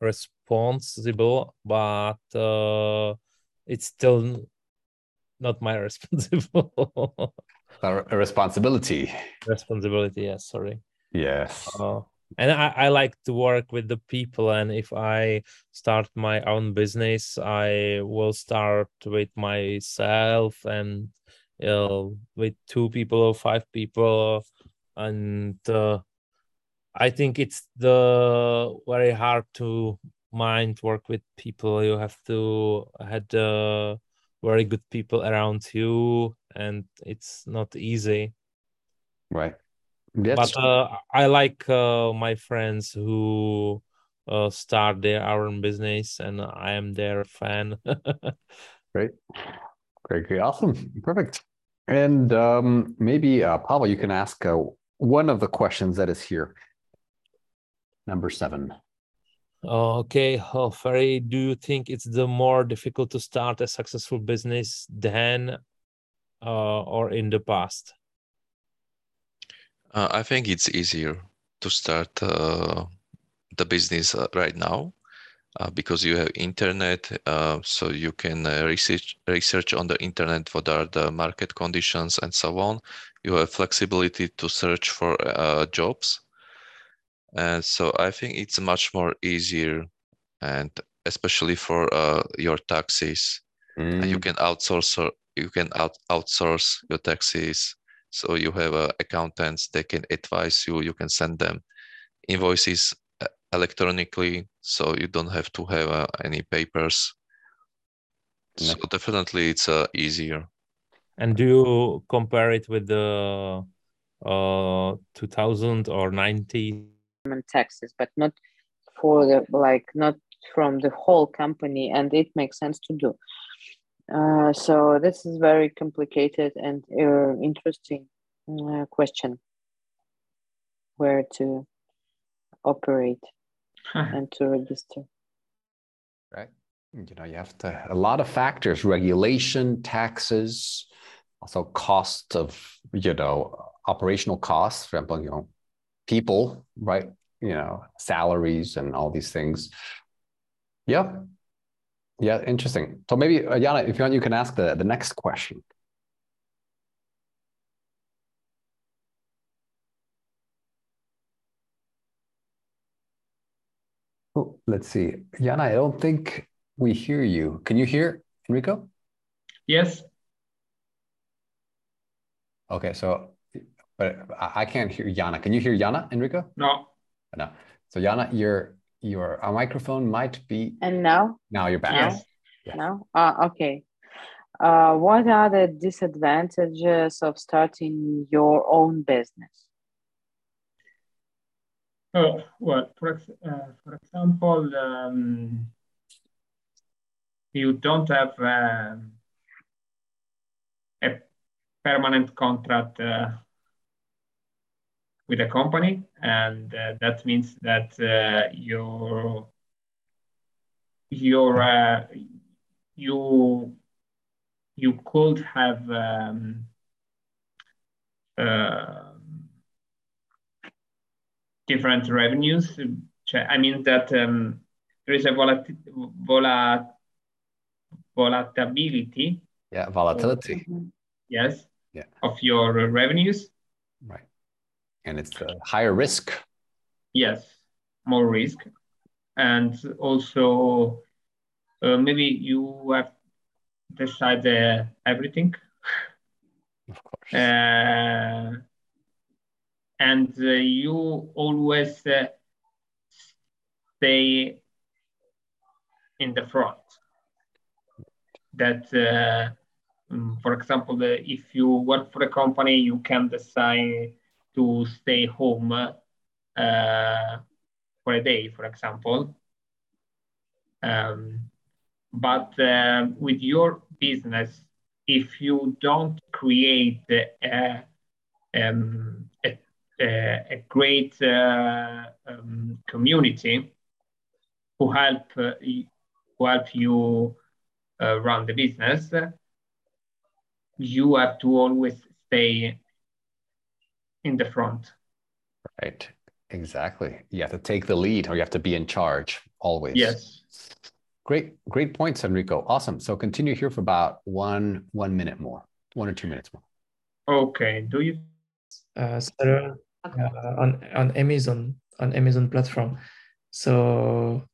responsible, but uh, it's still not my responsible responsibility. responsibility. Yes, sorry. Yes. Uh, and I, I like to work with the people and if i start my own business i will start with myself and uh, with two people or five people and uh, i think it's the very hard to mind work with people. You have to had uh, very good people around you, and it's not easy. Right. But uh, I like uh, my friends who uh, start their own business, and I am their fan. great, great, great, awesome, perfect. And um, maybe uh, Pavel, you can ask uh, one of the questions that is here. Number seven. Okay, oh, Ferry, do you think it's the more difficult to start a successful business than uh, or in the past? Uh, I think it's easier to start uh, the business uh, right now uh, because you have internet, uh, so you can research research on the internet what are the market conditions and so on. You have flexibility to search for jobs and so I think it's much more easier, and especially for uh, your taxes, mm. you can outsource you can out, outsource your taxes. So you have uh, accountants; they can advise you. You can send them invoices uh, electronically, so you don't have to have uh, any papers. So definitely, it's uh, easier. And do you compare it with the uh 2000 or 90 taxes, but not for the like not from the whole company, and it makes sense to do. Uh, so this is very complicated and uh, interesting uh, question where to operate and to register. Right. You know, you have to a lot of factors: regulation, taxes, also cost of you know operational costs. For example, you know people, right? You know, salaries and all these things. Yeah. Yeah, interesting. So maybe, uh, Yana, if you want, you can ask the, the next question. Oh, let's see. Yana, I don't think we hear you. Can you hear Enrico? Yes. Okay, so but I can't hear Yana. Can you hear Yana, Enrico? No. No. So Yana, your your microphone might be. And now? Now you're back. Yes. Yeah. Now? Uh, okay. Uh, what are the disadvantages of starting your own business? Oh, well, for, uh, for example, um, you don't have um, a permanent contract uh, with a company, and uh, that means that uh, your your uh, you you could have um, uh, different revenues. I mean that um, there is a volat- volat- volatility. Yeah, volatility. Mm-hmm. yes. Yeah. Of your revenues. Right and it's a higher risk. Yes, more risk, and also uh, maybe you have decided everything. Of course. Uh, and uh, you always uh, stay in the front. That, uh, um, for example, if you work for a company, you can decide to stay home uh, for a day, for example. Um, but uh, with your business, if you don't create a, um, a, a, great uh, um, community who help uh, who help you uh, run the business, you have to always stay in the front. Right. Exactly. You have to take the lead or you have to be in charge always. Yes. Great, great points, Enrico. Awesome. So continue here for about one one minute more, one or two minutes more. Okay. Do you uh, seller uh, on on Amazon on Amazon platform? So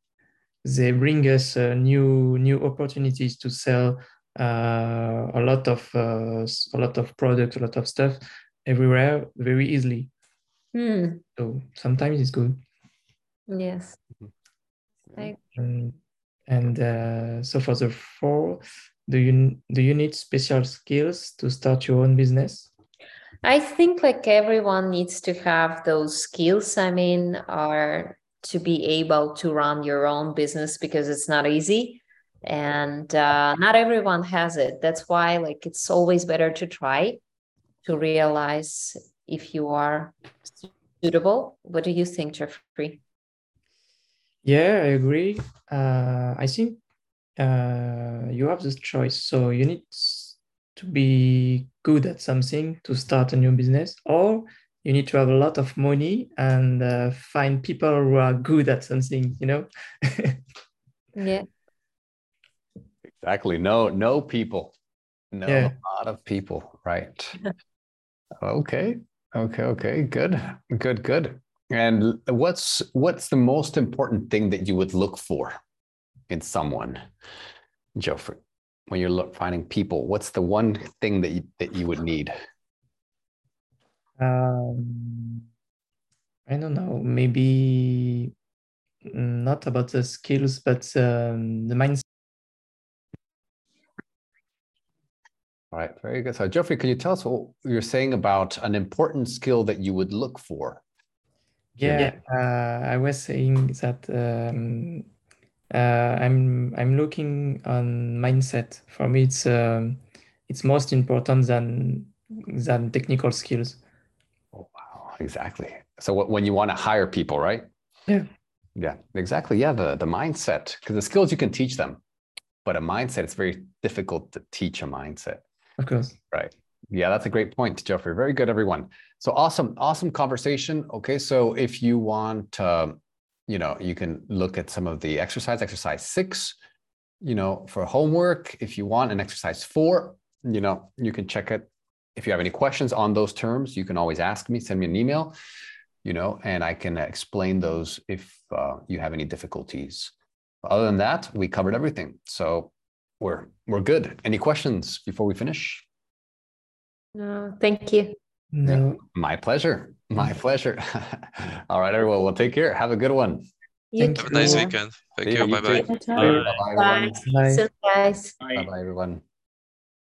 they bring us uh, new new opportunities to sell uh, a lot of uh, a lot of products, a lot of stuff everywhere very easily. Hmm. So sometimes it's good. Yes. I- And, and uh, so for the four, do you do you need special skills to start your own business? I think like everyone needs to have those skills. I mean, are to be able to run your own business because it's not easy and uh, not everyone has it. That's why like it's always better to try to realize if you are suitable. What do you think, Jeffrey? Yeah, I agree. Uh, I think uh, you have this choice. So you need to be good at something to start a new business, or you need to have a lot of money and uh, find people who are good at something, you know? Yeah. Exactly. No, no people. No, Yeah. a lot of people. Right. okay. Okay. Okay. Good. Good. Good. And what's what's the most important thing that you would look for in someone, Geoffrey? When you're look, finding people, what's the one thing that you, that you would need? Um, I don't know, maybe mm, not about the skills, but um, the mindset. All right. Very good. So, Geoffrey, can you tell us what you're saying about an important skill that you would look for? Yeah, uh, I was saying that um, uh, I'm I'm looking on mindset. For me, it's um, it's most important than than technical skills. Oh, wow. Exactly. So, what, when you want to hire people, right? Yeah. Yeah, exactly. Yeah, the the mindset because the skills you can teach them, but a mindset it's very difficult to teach a mindset. Of course. Right. Yeah, that's a great point, Jeffrey. Very good, everyone. So awesome, awesome conversation. Okay, so if you want, uh, you know, you can look at some of the exercise, exercise six, you know, for homework. If you want an exercise four, you know, you can check it. If you have any questions on those terms, you can always ask me, send me an email, you know, and I can explain those if uh, you have any difficulties. Other than that, we covered everything. So we're we're good. Any questions before we finish? No, thank you. No. My pleasure. My mm. pleasure. All right, everyone. Well, take care. Have a good one. You Thank Have a nice weekend. Thank See you. you Bye bye. too. Bye. Bye, everyone. Bye. Bye, guys. Bye, bye, everyone.